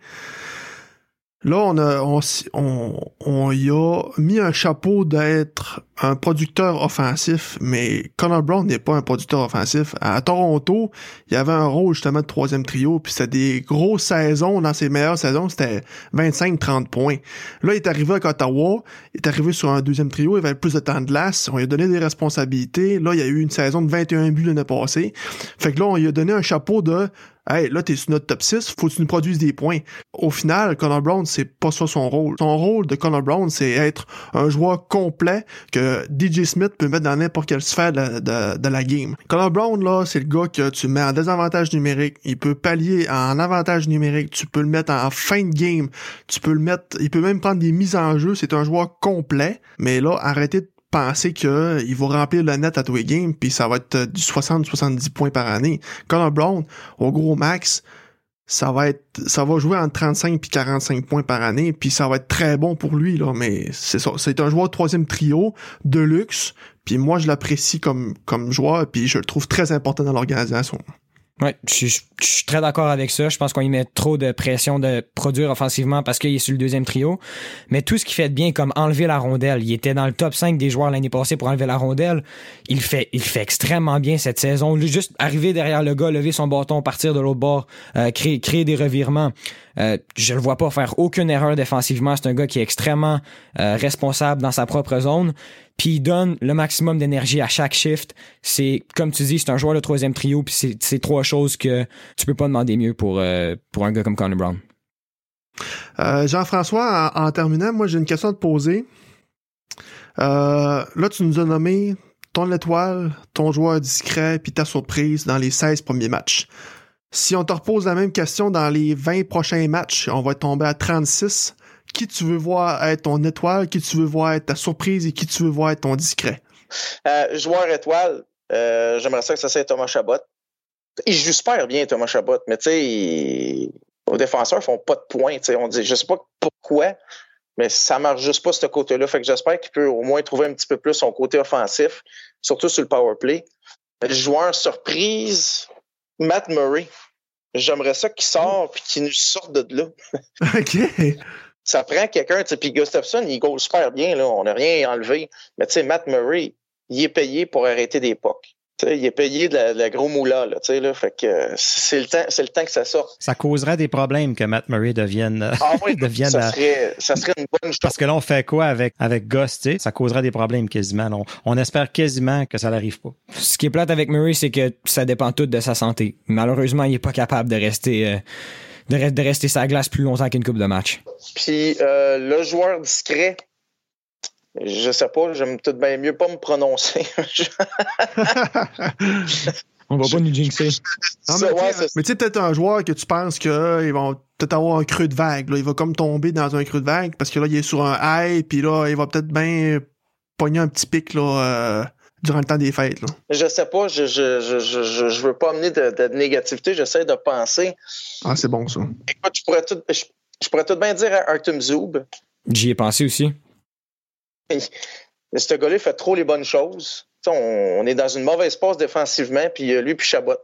Là, on a, on, on, on y a mis un chapeau d'être un producteur offensif, mais Connor Brown n'est pas un producteur offensif. À Toronto, il y avait un rôle justement de troisième trio, puis c'était des grosses saisons. Dans ses meilleures saisons, c'était 25-30 points. Là, il est arrivé à Ottawa, il est arrivé sur un deuxième trio, il avait plus de temps de glace, on lui a donné des responsabilités. Là, il y a eu une saison de 21 buts l'année passée. Fait que là, on lui a donné un chapeau de Hey, là, t'es sur notre top 6, faut que tu nous produises des points. Au final, Connor Brown, c'est pas ça son rôle. Son rôle de Connor Brown, c'est être un joueur complet que DJ Smith peut mettre dans n'importe quelle sphère de, la game. Connor Brown, là, c'est le gars que tu mets en désavantage numérique. Il peut pallier en avantage numérique. Tu peux le mettre en fin de game. Tu peux le mettre, il peut même prendre des mises en jeu. C'est un joueur complet. Mais là, arrêtez de penser qu'il va remplir le net à tous les games, puis ça va être du 60-70 points par année. Connor Brown, au gros max, ça va être ça va jouer entre 35 puis 45 points par année, puis ça va être très bon pour lui, là, mais c'est ça. C'est un joueur troisième trio, de luxe, puis moi je l'apprécie comme, comme joueur, puis je le trouve très important dans l'organisation. Ouais, je, suis très d'accord avec ça. Je pense qu'on y met trop de pression de produire offensivement parce qu'il est sur le deuxième trio. Mais tout ce qui fait de bien, comme enlever la rondelle, il était dans le top 5 des joueurs l'année passée pour enlever la rondelle. Il fait, il fait extrêmement bien cette saison. Juste arriver derrière le gars, lever son bâton, partir de l'autre bord, euh, créer, créer des revirements. Euh, je le vois pas faire aucune erreur défensivement. C'est un gars qui est extrêmement euh, responsable dans sa propre zone. Puis il donne le maximum d'énergie à chaque shift. C'est comme tu dis, c'est un joueur de troisième trio. Puis c'est trois choses que tu peux pas demander mieux pour euh, pour un gars comme Connor Brown. Euh, Jean-François, en, en, terminant, moi j'ai une question à te poser. Euh, là, tu nous as nommé ton étoile, ton joueur discret, puis ta surprise dans les 16 premiers matchs. Si on te repose la même question dans les 20 prochains matchs, on va tomber à 36. Qui tu veux voir être ton étoile, qui tu veux voir être ta surprise? Et qui tu veux voir être ton discret? Euh, joueur étoile, euh, j'aimerais ça que ça soit Thomas Chabot. Il joue super bien, Thomas Chabot, mais tu sais, il... les défenseurs font pas de points. On dit, je sais pas pourquoi, mais ça marche juste pas ce côté-là. Fait que j'espère qu'il peut au moins trouver un petit peu plus son côté offensif, surtout sur le power play. Le joueur surprise, Matt Murray. J'aimerais ça qu'il sort puis qu'il nous sorte de là. OK. Ça prend quelqu'un, tu sais, puis Gustafsson, il goal super bien, là, on n'a rien enlevé. Mais tu sais, Matt Murray, il est payé pour arrêter des pucks. T'sais, il est payé de la, de la gros moula, là, tu là, fait que c'est le temps, c'est le temps que ça sorte. Ça causerait des problèmes que Matt Murray devienne, ah oui, devienne ça, serait, ça serait une bonne chose. Parce que là, on fait quoi avec, avec Gus, tu sais, ça causerait des problèmes quasiment. On, on espère quasiment que ça n'arrive pas. Ce qui est plate avec Murray, c'est que ça dépend tout de sa santé. Malheureusement, il est pas capable de rester, euh, de, de, rester sa glace plus longtemps qu'une coupe de match. Puis, euh, le joueur discret, je sais pas, j'aime tout bien mieux pas me prononcer. On va pas nous jinxer. Non, mais ouais, tu sais, peut-être un joueur que tu penses qu'ils vont peut-être avoir un creux de vague. Là. Il va comme tomber dans un creux de vague parce que là, il est sur un high, puis là, il va peut-être bien pogner un petit pic là, euh, durant le temps des fêtes. Là. Je sais pas, je, je, je, je, je veux pas amener de, de négativité, j'essaie de penser. Ah, c'est bon ça. Écoute, je pourrais tout, je, je pourrais tout bien dire à Artem Zoub. J'y ai pensé aussi. Ce gars-là fait trop les bonnes choses. On, est dans une mauvaise passe défensivement, puis lui puis Chabot.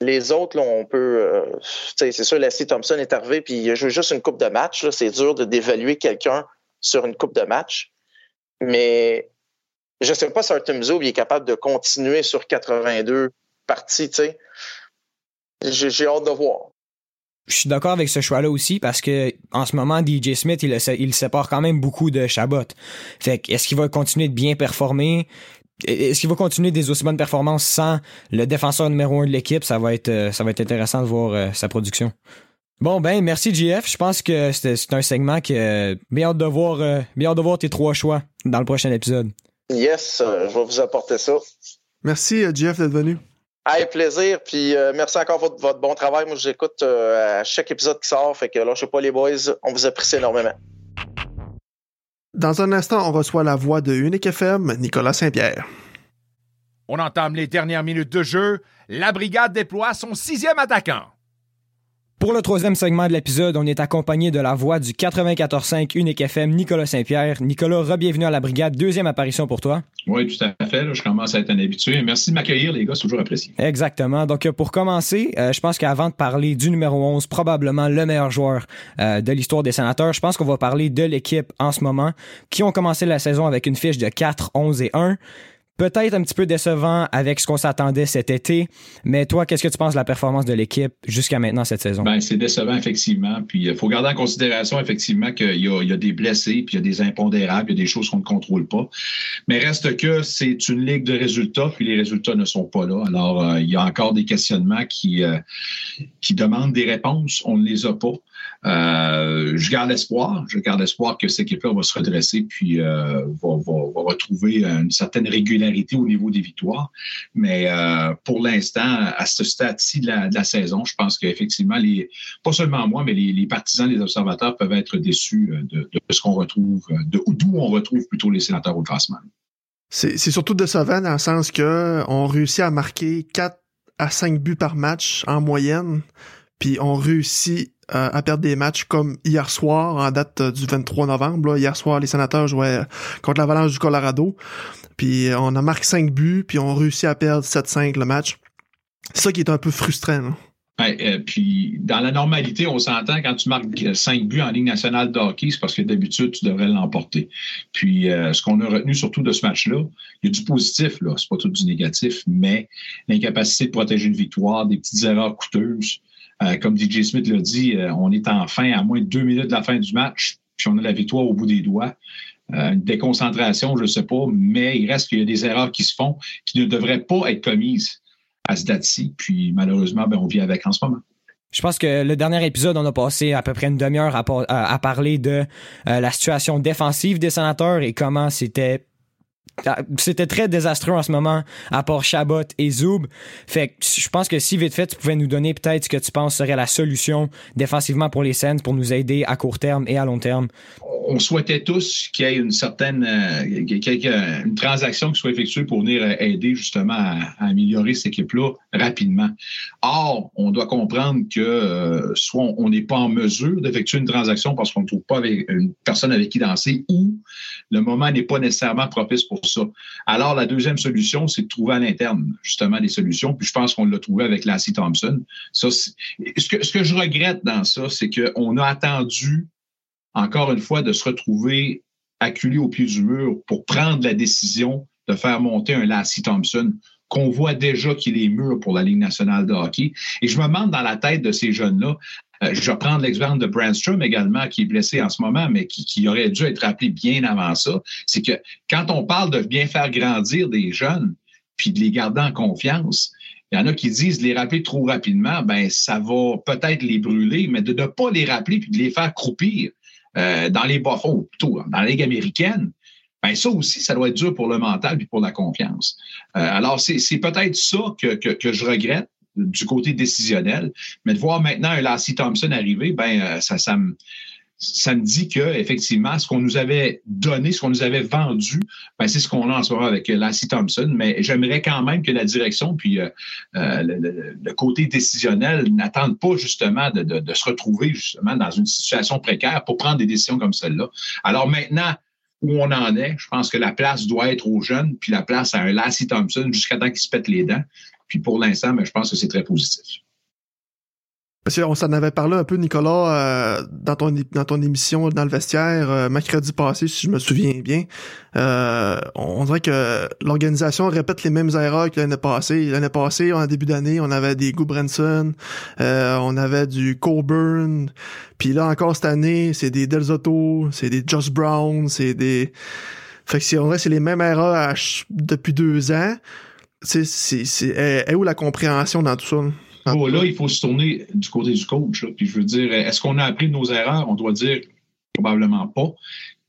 les autres, là, on peut. Euh, c'est sûr, Leslie Thompson est arrivé, puis il a joué juste une coupe de match. C'est dur de d'évaluer quelqu'un sur une coupe de match. Mais je ne sais pas si Artem Zoub est capable de continuer sur 82 parties. J'ai hâte de voir. Je suis d'accord avec ce choix-là aussi parce que en ce moment, DJ Smith, il, il sépare quand même beaucoup de Chabot. Fait est-ce qu'il va continuer de bien performer? Est-ce qu'il va continuer des aussi bonnes performances sans le défenseur numéro un de l'équipe? Ça va être euh, ça va être intéressant de voir euh, sa production. Bon ben merci JF. Je pense que c'est un segment que euh, bien hâte de voir bien hâte de voir tes trois choix dans le prochain épisode. Yes, je vais vous apporter ça. Merci JF d'être venu. Avec plaisir, puis merci encore pour votre, bon travail. Moi, j'écoute à chaque épisode qui sort, fait que là, je sais pas les boys, on vous apprécie énormément. Dans un instant, on reçoit la voix de Unique FM, Nicolas Saint-Pierre. On entame les dernières minutes de jeu. La brigade déploie son sixième attaquant. Pour le troisième segment de l'épisode, on est accompagné de la voix du 94.5 Unique FM, Nicolas Saint-Pierre. Nicolas, re-bienvenue à la brigade. Deuxième apparition pour toi. Oui, tout à fait. je commence à être un habitué. Merci de m'accueillir, les gars. C'est toujours apprécié. Exactement. Donc, euh, pour commencer, euh, je pense qu'avant de parler du numéro 11, probablement le meilleur joueur euh, de l'histoire des sénateurs, je pense qu'on va parler de l'équipe en ce moment, qui ont commencé la saison avec une fiche de 4, 11 et 1 peut-être un petit peu décevant avec ce qu'on s'attendait cet été. Mais toi, qu'est-ce que tu penses de la performance de l'équipe jusqu'à maintenant cette saison? Ben, c'est décevant, effectivement. Puis il faut garder en considération, effectivement, qu'il y, a, des blessés, puis il y a des impondérables, il y a des choses qu'on ne contrôle pas. Mais reste que c'est une ligue de résultats, puis les résultats ne sont pas là. Alors, euh, il y a encore des questionnements qui, euh, qui demandent des réponses. On ne les a pas. Euh, je garde espoir. Je garde espoir que cette équipe-là va se redresser puis euh, va, retrouver une certaine régularité au niveau des victoires. Mais euh, pour l'instant, à ce stade-ci de la, saison, je pense qu'effectivement, les, pas seulement moi, mais les, partisans, les observateurs peuvent être déçus de, ce qu'on retrouve, d'où on retrouve plutôt les sénateurs au classement. C'est surtout décevant dans le sens qu'on réussit à marquer 4 à 5 buts par match en moyenne, puis on réussit euh, à perdre des matchs comme hier soir, en date euh, du 23 novembre. Hier soir, les sénateurs jouaient euh, contre l'Avalanche du Colorado. Puis on a marqué 5 buts, puis on réussit à perdre 7-5 le match. C'est ça qui est un peu frustrant. puis dans la normalité, on s'entend quand tu marques 5 buts en Ligue nationale de hockey, c'est parce que d'habitude, tu devrais l'emporter. Puis ce qu'on a retenu surtout de ce match-là, il y a du positif, là, c'est pas tout du négatif, mais l'incapacité de protéger une victoire, des petites erreurs coûteuses, euh, comme DJ Smith l'a dit, euh, on est en fin, à moins de deux minutes de la fin du match, puis on a la victoire au bout des doigts. Euh, une déconcentration, je ne sais pas, mais il reste qu'il y a des erreurs qui se font qui ne devraient pas être commises à ce date-ci. Puis malheureusement, ben, on vit avec en ce moment. Je pense que le dernier épisode, on a passé à peu près une demi-heure à, parler de la situation défensive des sénateurs et comment c'était c'était très désastreux en ce moment, à part Chabot et Zoub. Fait que je pense que si vite fait, tu pouvais nous donner peut-être ce que tu penses serait la solution défensivement pour les scènes pour nous aider à court terme et à long terme. On souhaitait tous qu'il y ait une certaine euh, une transaction qui soit effectuée pour venir euh, aider justement à, améliorer cette équipe-là rapidement. Or, on doit comprendre que euh, soit on n'est pas en mesure d'effectuer une transaction parce qu'on ne trouve pas une personne avec qui danser ou le moment n'est pas nécessairement propice pour ça. Alors, la deuxième solution, c'est de trouver à l'interne, justement, des solutions. Puis je pense qu'on l'a trouvé avec Lassie Thompson. Ce, que, ce que je regrette dans ça, c'est qu'on a attendu, encore une fois, de se retrouver acculé au pied du mur pour prendre la décision de faire monter un Lassie Thompson qu'on voit déjà qu'il est mûr pour la Ligue nationale de hockey. Et je me demande dans la tête de ces jeunes-là, euh, je vais prendre l'exemple de Brandstrom également, qui est blessé en ce moment, mais qui, aurait dû être appelé bien avant ça. C'est que quand on parle de bien faire grandir des jeunes, puis de les garder en confiance, il y en a qui disent les rappeler trop rapidement, ben ça va peut-être les brûler, mais de ne pas les rappeler puis de les faire croupir euh, dans les fonds, plutôt dans la Ligue américaine, ben ça aussi, ça doit être dur pour le mental et pour la confiance. Euh, alors, c'est peut-être ça que, que, que, je regrette du côté décisionnel. Mais de voir maintenant un Lassie Thompson arriver, ben euh, ça, ça me ça me dit que effectivement, ce qu'on nous avait donné, ce qu'on nous avait vendu, ben, c'est ce qu'on a en ce moment avec Lassie Thompson. Mais j'aimerais quand même que la direction puis euh, euh, le, côté décisionnel n'attendent pas justement de, de, se retrouver justement dans une situation précaire pour prendre des décisions comme celle-là. Alors maintenant, où on en est, je pense que la place doit être aux jeunes, puis la place à un Lassie Thompson jusqu'à temps qu'il se pète les dents. Puis pour l'instant, ben, je pense que c'est très positif. Parce qu'on s'en avait parlé un peu, Nicolas, euh, dans, ton, dans ton émission dans le vestiaire, euh, mercredi passé, si je me souviens bien. Euh, on dirait que l'organisation répète les mêmes erreurs que l'année passée. L'année passée, en début d'année, on avait des Goubrenson, on avait du Coburn, puis là encore cette année, c'est des Delzotto, c'est des Josh Brown, c'est des... Fait que on dirait c'est les mêmes erreurs depuis deux ans. C'est, c'est, c'est, est où la compréhension dans tout ça? Ah. là, il faut se tourner du côté du coach. Puis je veux dire, est-ce qu'on a appris de nos erreurs? On doit dire probablement pas.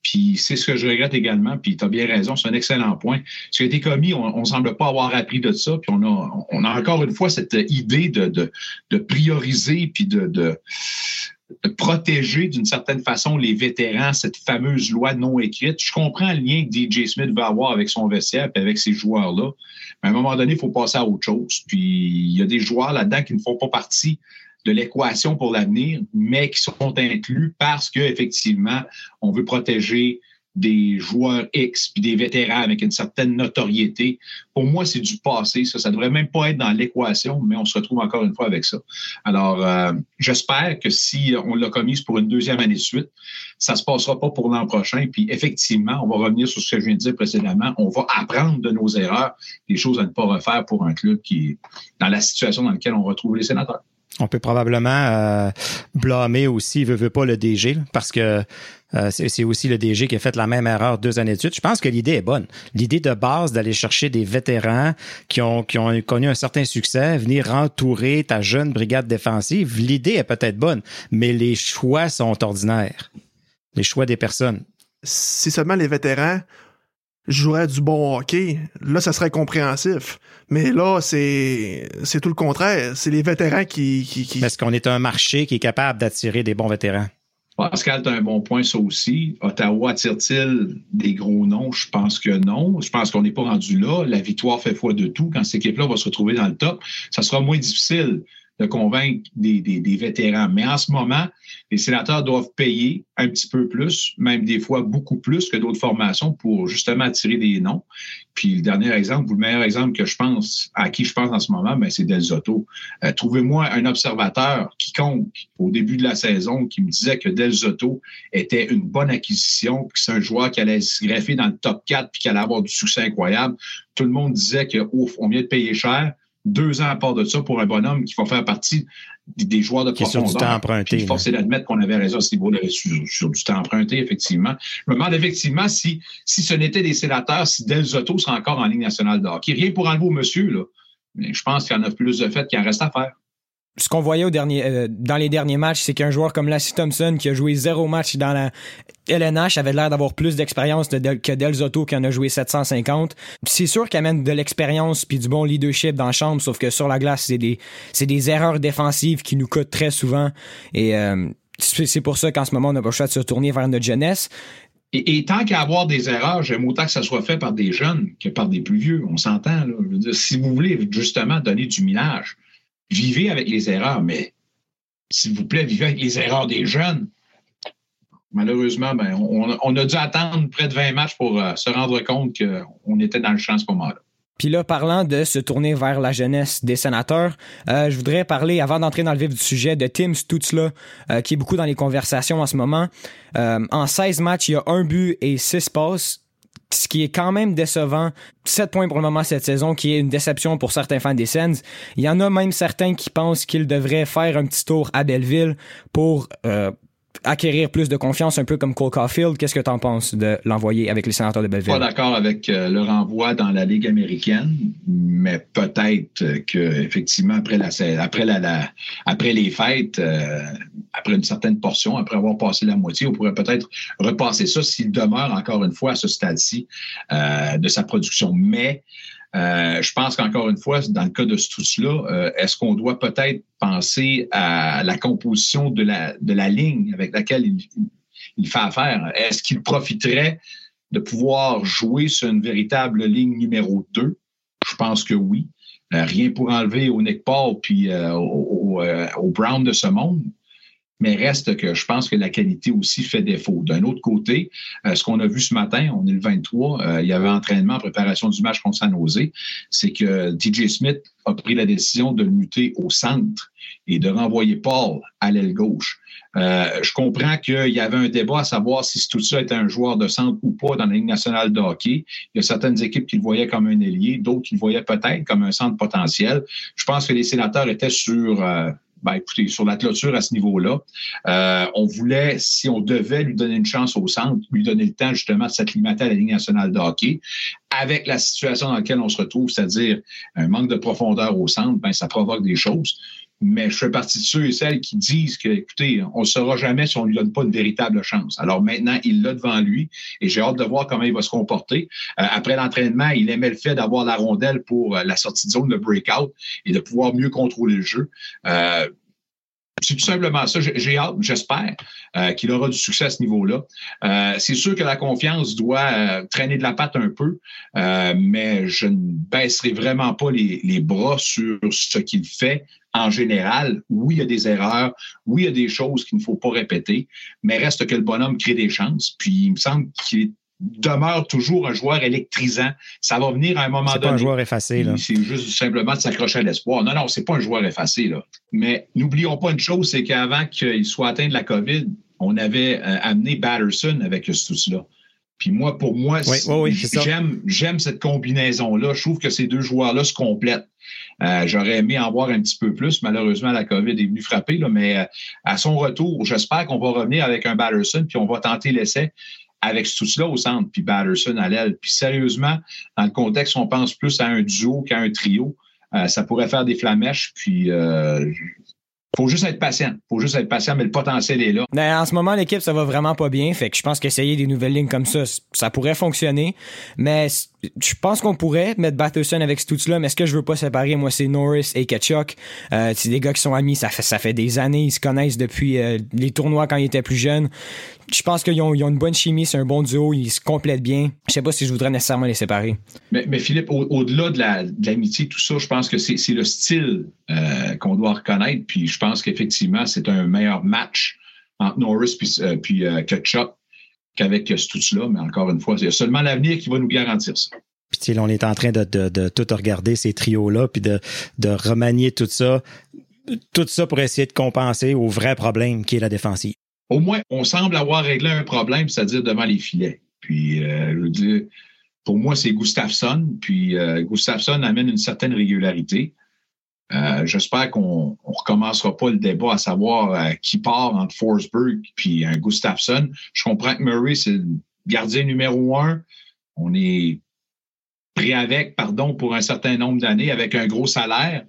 Puis c'est ce que je regrette également. Puis tu as bien raison, c'est un excellent point. Ce qui a été commis, on ne semble pas avoir appris de ça. Puis on a, on a encore une fois cette idée de, de, prioriser puis de, protéger d'une certaine façon les vétérans, cette fameuse loi non écrite. Je comprends le lien que DJ Smith va avoir avec son vestiaire et avec ces joueurs-là. Mais à un moment donné, il faut passer à autre chose. Puis il y a des joueurs là-dedans qui ne font pas partie de l'équation pour l'avenir, mais qui sont inclus parce qu'effectivement, on veut protéger des joueurs X puis des vétérans avec une certaine notoriété. Pour moi, c'est du passé. Ça, ça devrait même pas être dans l'équation, mais on se retrouve encore une fois avec ça. Alors, euh, j'espère que si on l'a commise pour une deuxième année de suite, ça se passera pas pour l'an prochain. Puis effectivement, on va revenir sur ce que je viens de dire précédemment. On va apprendre de nos erreurs, des choses à ne pas refaire pour un club qui est dans la situation dans laquelle on retrouve les sénateurs. On peut probablement euh, blâmer aussi, veut, veut pas le DG, parce que euh, c'est aussi le DG qui a fait la même erreur deux années de suite. Je pense que l'idée est bonne. L'idée de base d'aller chercher des vétérans qui ont, qui ont connu un certain succès, venir entourer ta jeune brigade défensive, l'idée est peut-être bonne, mais les choix sont ordinaires. Les choix des personnes. Si seulement les vétérans joueraient du bon hockey, là, ça serait compréhensif. Mais là, c'est c'est tout le contraire. C'est les vétérans qui... qui, qui... Est-ce qu'on est un marché qui est capable d'attirer des bons vétérans? Pascal, tu as un bon point, ça aussi. Ottawa attire-t-il des gros noms? Je pense que non. Je pense qu'on n'est pas rendu là. La victoire fait foi de tout. Quand cette équipe-là va se retrouver dans le top, ça sera moins difficile de convaincre des, vétérans. Mais en ce moment, les sénateurs doivent payer un petit peu plus, même des fois beaucoup plus que d'autres formations pour justement attirer des noms. Puis le dernier exemple, le meilleur exemple que je pense, à qui je pense en ce moment, ben, c'est Del Zotto. Euh, trouvez-moi un observateur quiconque au début de la saison qui me disait que Del Zotto était une bonne acquisition, que c'est un joueur qui allait se greffer dans le top 4 puis qui allait avoir du succès incroyable. Tout le monde disait que ouf, on vient de payer cher deux ans à part de ça pour un bonhomme qui va faire partie des, joueurs de qui profondeur. Sur du temps emprunté. Il faut d'admettre qu'on avait raison à ce niveau sur, sur, du temps emprunté, effectivement. Je me demande effectivement si, si ce n'était des sénateurs, si Del Zotto serait encore en Ligue nationale de hockey. Rien pour enlever au monsieur, là. Mais je pense qu'il y en a plus de fait qu'il en reste à faire ce qu'on voyait euh, dans les derniers matchs, c'est qu'un joueur comme Lassie Thompson, qui a joué zéro match dans la LNH, avait l'air d'avoir plus d'expérience que Del Zotto, qui en a joué 750. C'est sûr qu'il amène de l'expérience puis du bon leadership dans la chambre, sauf que sur la glace, c'est des, c'est des erreurs défensives qui nous coûtent très souvent. Et euh, c'est pour ça qu'en ce moment, on n'a pas le choix de se tourner vers notre jeunesse. Et, tant qu'à avoir des erreurs, j'aime autant que ça soit fait par des jeunes que par des plus vieux. On s'entend. si vous voulez justement donner du minage, vivez avec les erreurs, mais s'il vous plaît, vivez avec les erreurs des jeunes. Malheureusement, ben, on, a dû attendre près de 20 matchs pour euh, se rendre compte qu'on était dans le champ à ce moment-là. Puis là, parlant de se tourner vers la jeunesse des sénateurs, euh, je voudrais parler, avant d'entrer dans le vif du sujet, de Tim Stutzla, euh, qui est beaucoup dans les conversations en ce moment. en 16 matchs, il y a un but et 6 passes ce qui est quand même décevant. 7 points pour le moment cette saison, qui est une déception pour certains fans des Sens. Il y en a même certains qui pensent qu'il devrait faire un petit tour à Belleville pour euh, acquérir plus de confiance, un peu comme Cole Caulfield. Qu'est-ce que tu en penses de l'envoyer avec les sénateurs de Belleville? Pas d'accord avec euh, le renvoi dans la Ligue américaine, mais peut-être que effectivement après la après après les fêtes, euh, après une certaine portion, après avoir passé la moitié, on pourrait peut-être repasser ça s'il demeure encore une fois à ce stade-ci euh, de sa production. Mais euh, je pense qu'encore une fois, dans le cas de ce là euh, est-ce qu'on doit peut-être penser à la composition de la, de la ligne avec laquelle il, il fait affaire? Est-ce qu'il profiterait de pouvoir jouer sur une véritable ligne numéro 2? Je pense que oui. Euh, rien pour enlever au Nick Paul puis au, au, Brown de ce monde. Mais reste que je pense que la qualité aussi fait défaut. D'un autre côté, euh, ce qu'on a vu ce matin, on est le 23, euh, il y avait entraînement en préparation du match contre San Jose, c'est que DJ Smith a pris la décision de muter au centre et de renvoyer Paul à l'aile gauche. Euh, je comprends qu'il y avait un débat à savoir si tout ça était un joueur de centre ou pas dans la Ligue nationale de hockey. Il y a certaines équipes qui le voyaient comme un ailier, d'autres qui le voyaient peut-être comme un centre potentiel. Je pense que les sénateurs étaient sur euh, ben, écoutez, sur la clôture à ce niveau-là, euh, on voulait, si on devait lui donner une chance au centre, lui donner le temps justement de s'acclimater à la Ligue nationale de hockey, avec la situation dans laquelle on se retrouve, c'est-à-dire un manque de profondeur au centre, ben, ça provoque des choses. Mais je fais partie de ceux et celles qui disent que, écoutez, on ne saura jamais si on ne lui donne pas une véritable chance. Alors maintenant, il l'a devant lui et j'ai hâte de voir comment il va se comporter. Euh, après l'entraînement, il aimait le fait d'avoir la rondelle pour euh, la sortie de zone, le breakout et de pouvoir mieux contrôler le jeu. Euh, c'est tout simplement ça. J'ai hâte, j'espère, euh, qu'il aura du succès à ce niveau-là. Euh, c'est sûr que la confiance doit euh, traîner de la patte un peu, mais je ne baisserai vraiment pas les, les bras sur ce qu'il fait en général. Oui, il y a des erreurs. Oui, il y a des choses qu'il ne faut pas répéter, mais reste que le bonhomme crée des chances. Puis il me semble qu'il est demeure toujours un joueur électrisant. Ça va venir à un moment donné. C'est pas un joueur effacé, là. C'est juste simplement de s'accrocher à l'espoir. Non, non, c'est pas un joueur effacé, là. Mais n'oublions pas une chose, c'est qu'avant qu'il soit atteint de la COVID, on avait euh, amené Batterson avec ce là Puis moi, pour moi, j'aime, j'aime cette combinaison-là. Je trouve que ces deux joueurs-là se complètent. Euh, j'aurais aimé en voir un petit peu plus. Malheureusement, la COVID est venue frapper, là, mais euh, à son retour, j'espère qu'on va revenir avec un Batterson, puis on va tenter l'essai avec tout cela au centre, puis Batterson à l'aile. Puis sérieusement, dans le contexte, on pense plus à un duo qu'à un trio. Euh, ça pourrait faire des flamèches, puis euh, faut juste être patient. Faut juste être patient, mais le potentiel est là. Mais en ce moment, l'équipe, ça va vraiment pas bien. Fait que je pense qu'essayer des nouvelles lignes comme ça, ça pourrait fonctionner. Mais je pense qu'on pourrait mettre Batterson avec là mais ce que je veux pas séparer, moi, c'est Norris et Ketchuk. Euh, c'est des gars qui sont amis, ça fait, ça fait des années, ils se connaissent depuis euh, les tournois quand ils étaient plus jeunes. Je pense qu'ils ont, une bonne chimie, c'est un bon duo, ils se complètent bien. Je sais pas si je voudrais nécessairement les séparer. Mais, mais Philippe, au-delà de l'amitié, tout ça, je pense que c'est le style euh, qu'on doit reconnaître. Puis je pense qu'effectivement, c'est un meilleur match entre Norris puis, euh, puis euh, Ketchup qu'avec ce là Mais encore une fois, c'est seulement l'avenir qui va nous garantir ça. Puis on est en train de, de, de tout regarder ces trios-là, puis de, de remanier tout ça, tout ça pour essayer de compenser au vrai problème qui est la défensive. Au moins, on semble avoir réglé un problème, c'est-à-dire devant les filets. Puis, euh, pour moi, c'est Gustafsson. Puis, euh, Gustafsson amène une certaine régularité. Euh, J'espère qu'on ne recommencera pas le débat à savoir qui part entre Forsberg puis un Gustafsson. Je comprends que Murray, c'est le gardien numéro un. On est pris avec, pardon, pour un certain nombre d'années avec un gros salaire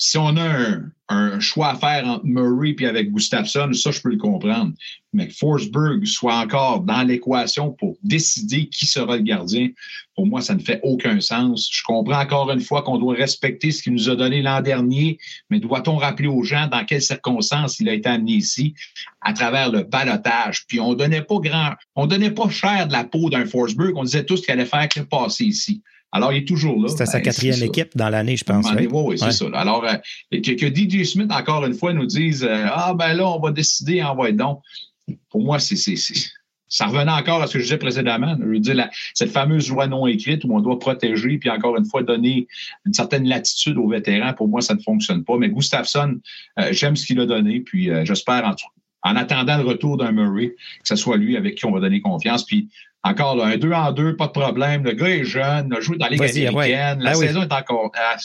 si on a un, choix à faire entre Murray et avec Gustafsson, ça, je peux le comprendre. Mais que Forsberg soit encore dans l'équation pour décider qui sera le gardien, pour moi, ça ne fait aucun sens. Je comprends encore une fois qu'on doit respecter ce qu'il nous a donné l'an dernier, mais doit-on rappeler aux gens dans quelles circonstances il a été amené ici à travers le balotage? Puis on donnait pas grand, on donnait pas cher de la peau d'un Forsberg, on disait tous qu'il allait faire que passer ici. Alors, il est toujours là. C'était sa ben, quatrième équipe dans l'année, je pense. Oui, oui, c'est ça. Alors, euh, que, que, DJ Smith, encore une fois, nous dise euh, Ah, ben là, on va décider, envoyer donc. Pour moi, c'est, ça revenait encore à ce que je disais précédemment. Je veux dire, cette fameuse loi non écrite où on doit protéger, puis encore une fois, donner une certaine latitude aux vétérans, pour moi, ça ne fonctionne pas. Mais Gustafsson, euh, j'aime ce qu'il a donné, puis j'espère, en, en, attendant le retour d'un Murray, que ce soit lui avec qui on va donner confiance. Puis encore là, un 2 en 2, pas de problème. Le gars est jeune, il a joué dans les Ligue américaine. La ah saison est encore. Ah,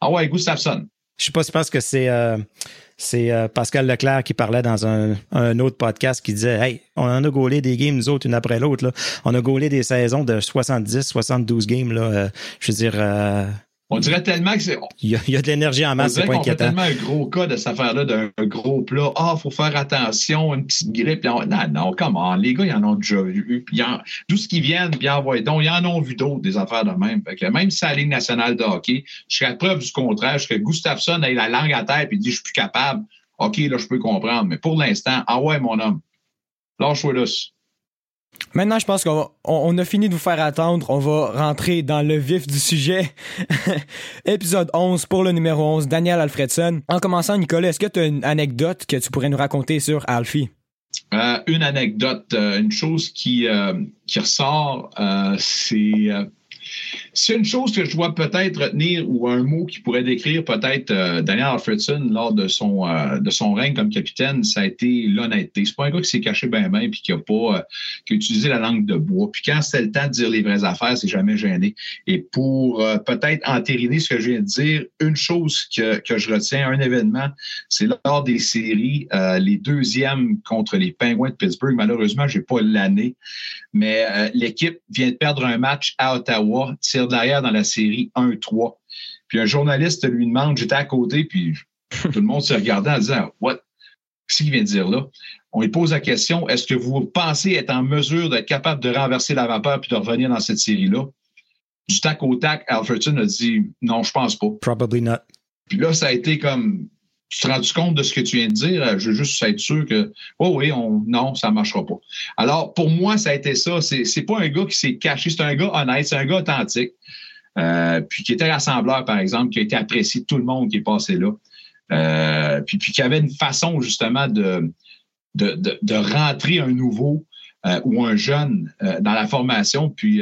ah ouais, Gustafsson. Je sais pas si parce que c'est euh, c'est euh, Pascal Leclerc qui parlait dans un, un, autre podcast qui disait Hey, on en a gaulé des games, nous autres, une après l'autre. On a gaulé des saisons de 70, 72 games. Là. Euh, je veux dire, on dirait tellement que c'est. Il y, a, de l'énergie en masse, c'est pas inquiétant. tellement un gros cas de cette affaire-là, d'un gros plat. Ah, il faut faire attention, une petite grippe. Non, non, comment? Les gars, ils en ont déjà vu. D'où ce qu'ils viennent, puis envoient donc, ils en ont vu d'autres, des affaires de même. Fait que même si c'est la Ligue nationale de hockey, je serais à preuve du contraire. Je serais Gustafsson ait la langue à terre et dit Je suis plus capable. OK, là, je peux comprendre. Mais pour l'instant, ah ouais, mon homme, lâche-toi. Maintenant, je pense qu'on on, a fini de vous faire attendre. On va rentrer dans le vif du sujet. Épisode 11 pour le numéro 11, Daniel Alfredson. En commençant, Nicolas, est-ce que tu as une anecdote que tu pourrais nous raconter sur Alfie? Euh, une anecdote, euh, une chose qui, euh, qui ressort, c'est c'est une chose que je dois peut-être retenir ou un mot qui pourrait décrire peut-être euh, Daniel Alfredson lors de son, euh, de son règne comme capitaine, ça a été l'honnêteté. C'est pas un gars qui s'est caché bien bien puis qui a pas euh, utilisé la langue de bois. Puis quand c'est le temps de dire les vraies affaires, c'est jamais gêné. Et pour peut-être entériner ce que je viens de dire, une chose que, que je retiens, un événement, c'est lors des séries, les deuxièmes contre les Penguins de Pittsburgh. Malheureusement, j'ai pas l'année, mais l'équipe vient de perdre un match à Ottawa tire derrière dans la série 1-3. Puis un journaliste lui demande, j'étais à côté, puis tout le monde se regardait en disant What? Qu'est-ce qu'il vient de dire là? On lui pose la question Est-ce que vous pensez être en mesure d'être capable de renverser la vapeur puis de revenir dans cette série-là? Du tac au tac, Alfredson a dit Non, je pense pas. Probably not. Puis là, ça a été comme tu te rends compte de ce que tu viens de dire? Je veux juste être sûr que, oh oui, on, non, ça ne marchera pas. Alors, pour moi, ça a été ça. C'est, c'est pas un gars qui s'est caché, c'est un gars honnête, c'est un gars authentique. Euh, puis qui était rassembleur, par exemple, qui a été apprécié de tout le monde qui est passé là. Euh, puis, puis qui avait une façon, justement, de, de, de, rentrer un nouveau euh, ou un jeune dans la formation. Puis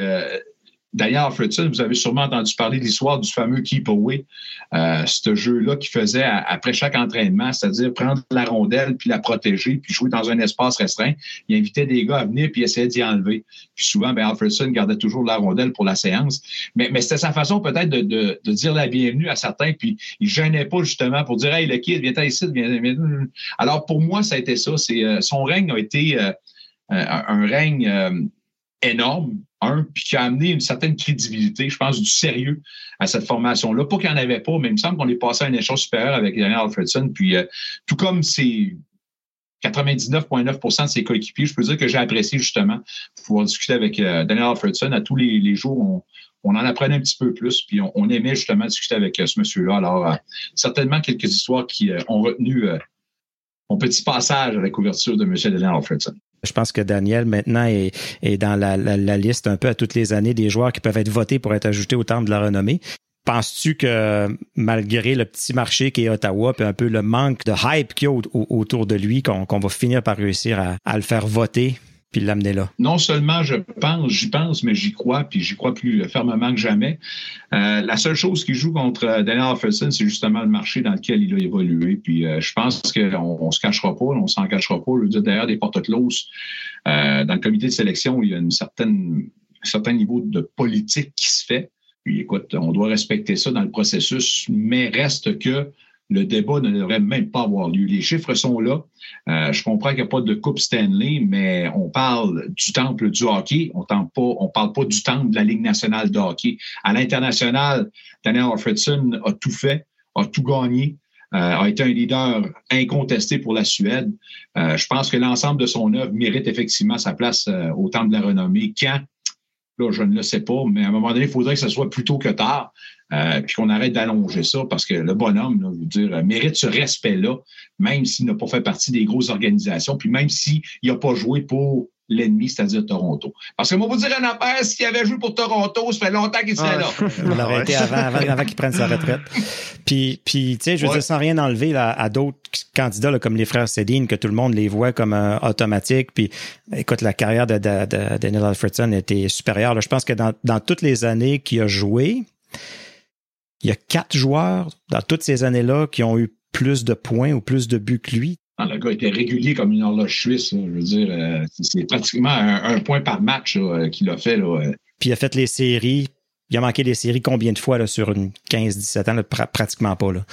Daniel Alfredson, vous avez sûrement entendu parler de l'histoire du fameux Keep Away, euh, ce jeu-là qu'il faisait après chaque entraînement, c'est-à-dire prendre la rondelle puis la protéger puis jouer dans un espace restreint. Il invitait des gars à venir puis essayer d'y enlever. Puis souvent, ben, Alfredson gardait toujours la rondelle pour la séance. Mais, mais c'était sa façon peut-être de, de, dire la bienvenue à certains puis il gênait pas justement pour dire Hey, le kid, viens ici, viens. Alors pour moi, ça a été ça. C'est, euh, son règne a été euh, un règne énorme, un, puis qui a amené une certaine crédibilité, je pense, du sérieux à cette formation-là. Pas qu'il n'y en avait pas, mais il me semble qu'on est passé à une échelon supérieur avec Daniel Alfredson. Puis, euh, tout comme c'est 99,9% de ses coéquipiers, je peux dire que j'ai apprécié justement pouvoir discuter avec euh, Daniel Alfredson. À tous les, jours, on, en apprenait un petit peu plus, puis on, aimait justement discuter avec euh, ce monsieur-là. Alors, certainement quelques histoires qui ont retenu mon petit passage à la couverture de M. Daniel Alfredson. Je pense que Daniel, maintenant, est, dans la, liste un peu à toutes les années des joueurs qui peuvent être votés pour être ajoutés au temple de la renommée. Penses-tu que malgré le petit marché qui est Ottawa, puis un peu le manque de hype qu'il y a autour de lui, qu'on va finir par réussir à le faire voter? Puis l'amener là? Non seulement je pense, j'y pense, mais j'y crois, puis j'y crois plus fermement que jamais. Euh, la seule chose qui joue contre euh, Daniel Alfredson, c'est justement le marché dans lequel il a évolué. Puis euh, je pense qu'on ne se cachera pas, on s'en cachera pas. Je dire, des portes closes, dans le comité de sélection, il y a un certain niveau de politique qui se fait. Puis écoute, on doit respecter ça dans le processus, mais reste que le débat ne devrait même pas avoir lieu. Les chiffres sont là. Euh, je comprends qu'il n'y a pas de Coupe Stanley, mais on parle du temple du hockey. On ne parle pas du temple de la Ligue nationale de hockey. À l'international, Daniel Alfredson a tout fait, a tout gagné. Euh, a été un leader incontesté pour la Suède. Euh, je pense que l'ensemble de son œuvre mérite effectivement sa place au temple de la renommée. Quand Là, je ne le sais pas, mais à un moment donné, il faudrait que ce soit plus tôt que tard, euh, puis qu'on arrête d'allonger ça, parce que le bonhomme, là, je veux dire, mérite ce respect-là, même s'il n'a pas fait partie des grosses organisations, puis même s'il n'a pas joué pour l'ennemi, c'est-à-dire Toronto. Parce que moi, vous dire un affaire, s'il avait joué pour Toronto, ça fait longtemps qu'il serait là. On l'aurait été avant, avant, qu'il prenne sa retraite. Puis, puis tu sais, je veux dire, sans rien enlever là, à d'autres candidats là, comme les frères Cédine, que tout le monde les voit comme euh, automatiques. Puis, écoute, la carrière de, de, de Daniel Alfredson était supérieure. Là. Je pense que dans, dans toutes les années qu'il a joué, il y a quatre joueurs dans toutes ces années-là qui ont eu plus de points ou plus de buts que lui. Ah, le gars était régulier comme une horloge suisse. Je veux dire, euh, c'est pratiquement un, point par match euh, qu'il a fait. Là. Puis il a fait les séries. Il a manqué les séries combien de fois là, sur une 15-17 ans? pratiquement pas. Là?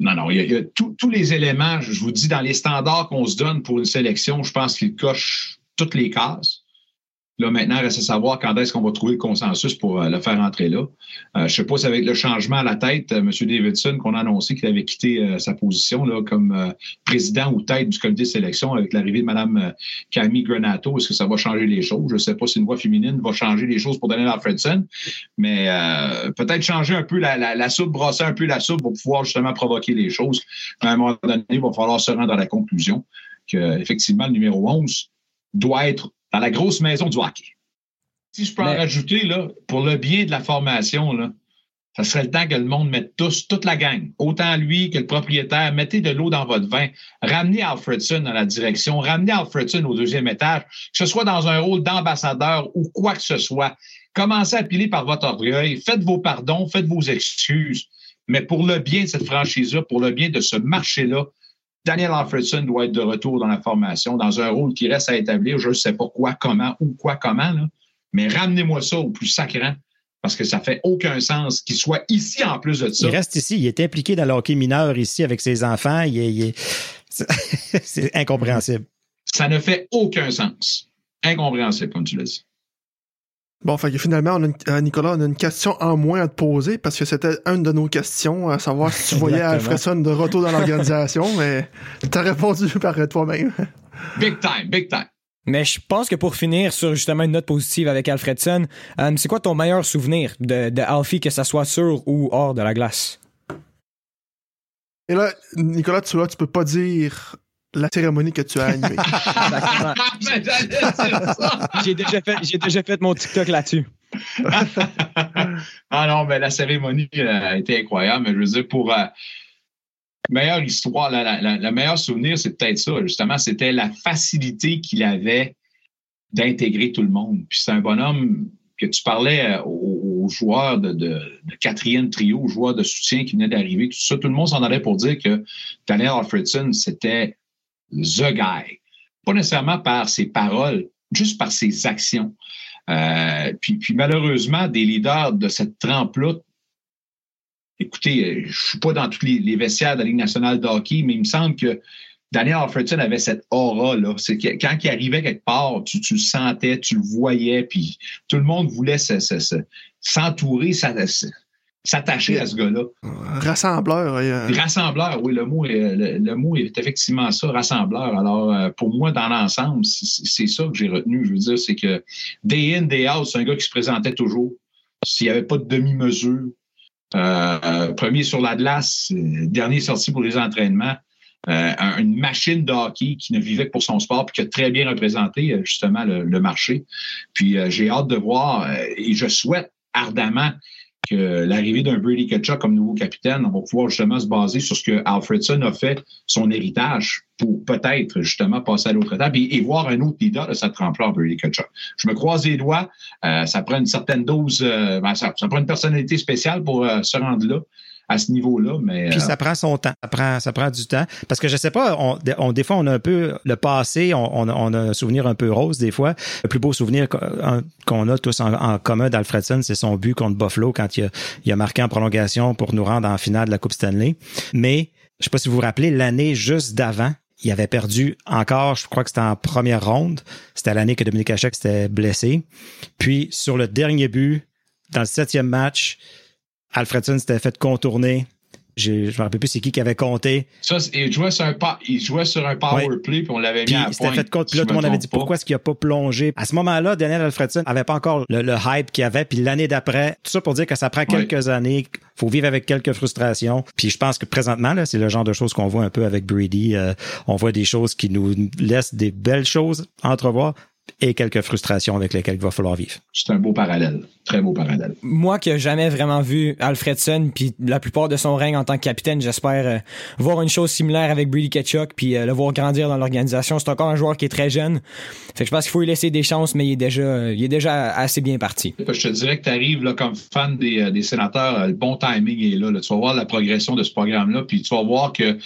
Non, non. Il y a, tous les éléments, je vous dis, dans les standards qu'on se donne pour une sélection, je pense qu'il coche toutes les cases. Là, maintenant, reste à savoir quand est-ce qu'on va trouver le consensus pour euh, le faire entrer là. Euh, je ne sais pas si avec le changement à la tête, euh, M. Davidson, qu'on a annoncé qu'il avait quitté sa position là, comme président ou tête du comité de sélection avec l'arrivée de Mme Camille Granato, est-ce que ça va changer les choses? Je ne sais pas si une voix féminine va changer les choses pour Daniel Alfredson, mais peut-être changer un peu la, la, soupe, brasser un peu la soupe pour pouvoir justement provoquer les choses. À un moment donné, il va falloir se rendre à la conclusion qu'effectivement, le numéro 11 doit être dans la grosse maison du hockey. Si je peux en rajouter, là, pour le bien de la formation, là, ça serait le temps que le monde mette tous, toute la gang, autant lui que le propriétaire, mettez de l'eau dans votre vin, ramenez Alfredson dans la direction, ramenez Alfredson au deuxième étage, que ce soit dans un rôle d'ambassadeur ou quoi que ce soit. Commencez à piler par votre orgueil, faites vos pardons, faites vos excuses, mais pour le bien de cette franchise-là, pour le bien de ce marché-là, Daniel Alfredson doit être de retour dans la formation, dans un rôle qui reste à établir. Je ne sais pas quoi, comment ou quoi, comment, là. mais ramenez-moi ça au plus sacrant parce que ça fait aucun sens qu'il soit ici en plus de ça. Il reste ici, il est impliqué dans le hockey mineur ici avec ses enfants. Il C'est incompréhensible. Ça ne fait aucun sens. Incompréhensible, comme tu l'as dit. Bon, fait que finalement, on a euh, Nicolas, on a une question en moins à te poser parce que c'était une de nos questions, à savoir si tu voyais Alfredson de retour dans l'organisation, mais tu as répondu par toi-même. Big time, big time. Mais je pense que pour finir sur justement une note positive avec Alfredson, euh, c'est quoi ton meilleur souvenir de, de Alfie, que ça soit sur ou hors de la glace? Et là, Nicolas, tu vois, tu peux pas dire la cérémonie que tu as animée. j'ai déjà fait, j'ai déjà fait mon TikTok là-dessus. ah non, mais la cérémonie euh, a été incroyable. Mais je veux dire, pour euh, meilleure histoire, la, la, meilleure souvenir, c'est peut-être ça, justement, c'était la facilité qu'il avait d'intégrer tout le monde. Puis c'est un bonhomme que tu parlais euh, aux, joueurs de, de, quatrième trio, aux joueurs de soutien qui venaient d'arriver, tout ça, tout le monde s'en allait pour dire que Daniel Alfredson, c'était the guy. Pas nécessairement par ses paroles, juste par ses actions. Euh, puis, puis malheureusement, des leaders de cette trempe-là écoutez, euh, je ne suis pas dans tous les, vestiaires de la Ligue nationale de hockey, mais il me semble que Daniel Alfredson avait cette aura-là. C'est que quand il arrivait quelque part, tu, le sentais, tu le voyais, puis tout le monde voulait s'entourer, s'attacher à ce gars-là. Rassembleur. Rassembleur, oui, le mot, est, le, mot est effectivement ça, rassembleur. Alors, euh, pour moi, dans l'ensemble, c'est ça que j'ai retenu. Je veux dire, c'est que day in, day out, c'est un gars qui se présentait toujours. S'il n'y avait pas de demi-mesure, euh, premier sur la glace, euh, dernier sorti pour les entraînements. Euh, une machine de hockey qui ne vivait que pour son sport puis qui a très bien représenté justement le, le marché. Puis j'ai hâte de voir et je souhaite ardemment que l'arrivée d'un Brady Ketchuk comme nouveau capitaine, on va pouvoir justement se baser sur ce que Alfredson a fait, son héritage, pour peut-être justement passer à l'autre étape et, voir un autre leader de cette trempe-là, Brady Ketchuk. Je me croise les doigts, euh, ça prend une certaine dose, euh, ben, ça, prend une personnalité spéciale pour euh, se rendre là à ce niveau-là. Mais, Puis ça prend son temps. Ça prend, ça prend du temps. Parce que je sais pas, on, des fois, on a un peu le passé, on, a un souvenir un peu rose des fois. Le plus beau souvenir qu'on a tous en, commun d'Alfredson, c'est son but contre Buffalo quand il a, il a marqué en prolongation pour nous rendre en finale de la Coupe Stanley. Mais je sais pas si vous vous rappelez, l'année juste d'avant, il avait perdu encore, je crois que c'était en première ronde. C'était l'année que Dominique Hachek s'était blessé. Puis sur le dernier but, dans le septième match, Alfredson s'était fait contourner. Je ne me rappelle plus c'est qui qui avait compté. Ça, il jouait sur un, il jouait sur un power play, puis on l'avait mis à point. C'était fait compte, puis là, tout le monde avait dit pourquoi est-ce qu'il n'a pas plongé? À ce moment-là, Daniel Alfredson n'avait pas encore le, hype qu'il avait, puis l'année d'après, tout ça pour dire que ça prend quelques années, faut vivre avec quelques frustrations. Puis je pense que présentement, là, c'est le genre de choses qu'on voit un peu avec Brady. Euh, on voit des choses qui nous laissent des belles choses entrevoir, et quelques frustrations avec lesquelles il va falloir vivre. C'est un beau parallèle, très beau parallèle. Moi qui n'ai jamais vraiment vu Alfredson, puis la plupart de son règne en tant que capitaine, j'espère euh, voir une chose similaire avec Brady Ketchuk, puis euh, le voir grandir dans l'organisation. C'est encore un joueur qui est très jeune. Fait que je pense qu'il faut lui laisser des chances, mais il est déjà, il est déjà assez bien parti. Je te dirais que tu arrives comme fan des, euh, sénateurs, le bon timing est là, Tu vas voir la progression de ce programme-là, puis tu vas voir que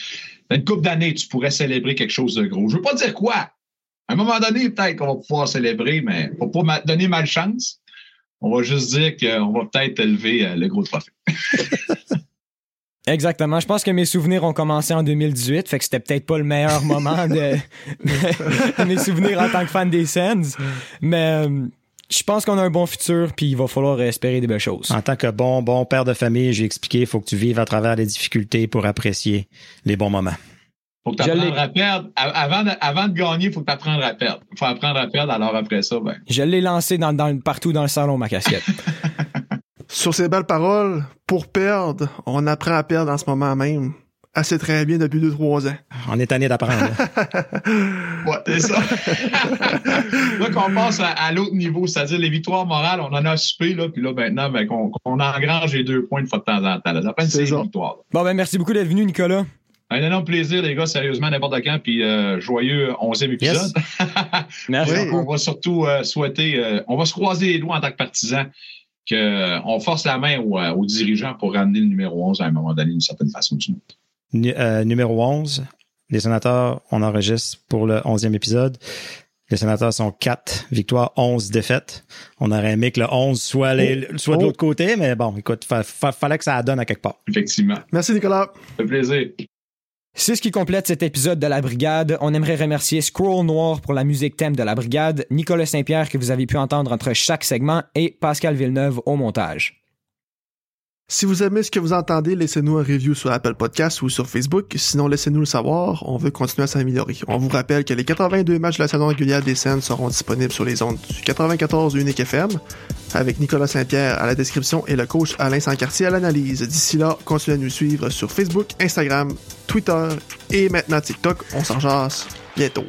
dans une couple d'années, tu pourrais célébrer quelque chose de gros. Je veux pas dire quoi, à un moment donné, peut-être qu'on va pouvoir célébrer, mais pour pas donner malchance, on va juste dire qu'on va peut-être élever euh, le gros trophée. Exactement. Je pense que mes souvenirs ont commencé en 2018, fait que c'était peut-être pas le meilleur moment de, mes souvenirs en tant que fan des Sens. Mais euh, je pense qu'on a un bon futur, puis il va falloir espérer des belles choses. En tant que bon, bon père de famille, j'ai expliqué, il faut que tu vives à travers les difficultés pour apprécier les bons moments faut que tu apprennes à perdre. Avant de, avant de gagner, il faut que tu apprennes à perdre. Il faut apprendre à perdre, alors après ça, ben. Je l'ai lancé dans, dans, partout dans le salon, ma casquette. Sur ces belles paroles, pour perdre, on apprend à perdre en ce moment même assez très bien depuis 2-3 ans. On est tanné d'apprendre. ouais, c'est ça. là qu'on passe à, l'autre niveau, c'est-à-dire les victoires morales, on en a soupé, là, puis là, maintenant, ben, qu'on engrange les deux points de fois de temps en temps. Là. Ça fait une victoires. Bon, ben, merci beaucoup d'être venu, Nicolas. Un énorme plaisir, les gars, sérieusement, n'importe quand, puis euh, joyeux 11e épisode. Merci. on va surtout euh, souhaiter, euh, on va se croiser les doigts en tant que partisans, qu'on force la main aux, dirigeants pour ramener le numéro 11 à un moment donné d'une certaine façon. numéro 11, les sénateurs, on enregistre pour le 11e épisode. Les sénateurs sont 4 victoires, 11 défaites. On aurait aimé que le 11 soit, soit de oh. l'autre côté, mais bon, écoute, il fallait que ça donne à quelque part. Effectivement. Merci, Nicolas. Ça fait plaisir. C'est ce qui complète cet épisode de La Brigade. On aimerait remercier Scroll Noir pour la musique thème de La Brigade, Nicolas Saint-Pierre que vous avez pu entendre entre chaque segment et Pascal Villeneuve au montage. Si vous aimez ce que vous entendez, laissez-nous un review sur Apple Podcasts ou sur Facebook. Sinon, laissez-nous le savoir. On veut continuer à s'améliorer. On vous rappelle que les 82 matchs de la saison régulière des scènes seront disponibles sur les ondes du 94 Unique FM, avec Nicolas Saint-Pierre à la description et le coach Alain Sancartier à l'analyse. D'ici là, continuez à nous suivre sur Facebook, Instagram, Twitter et maintenant TikTok. On s'en bientôt.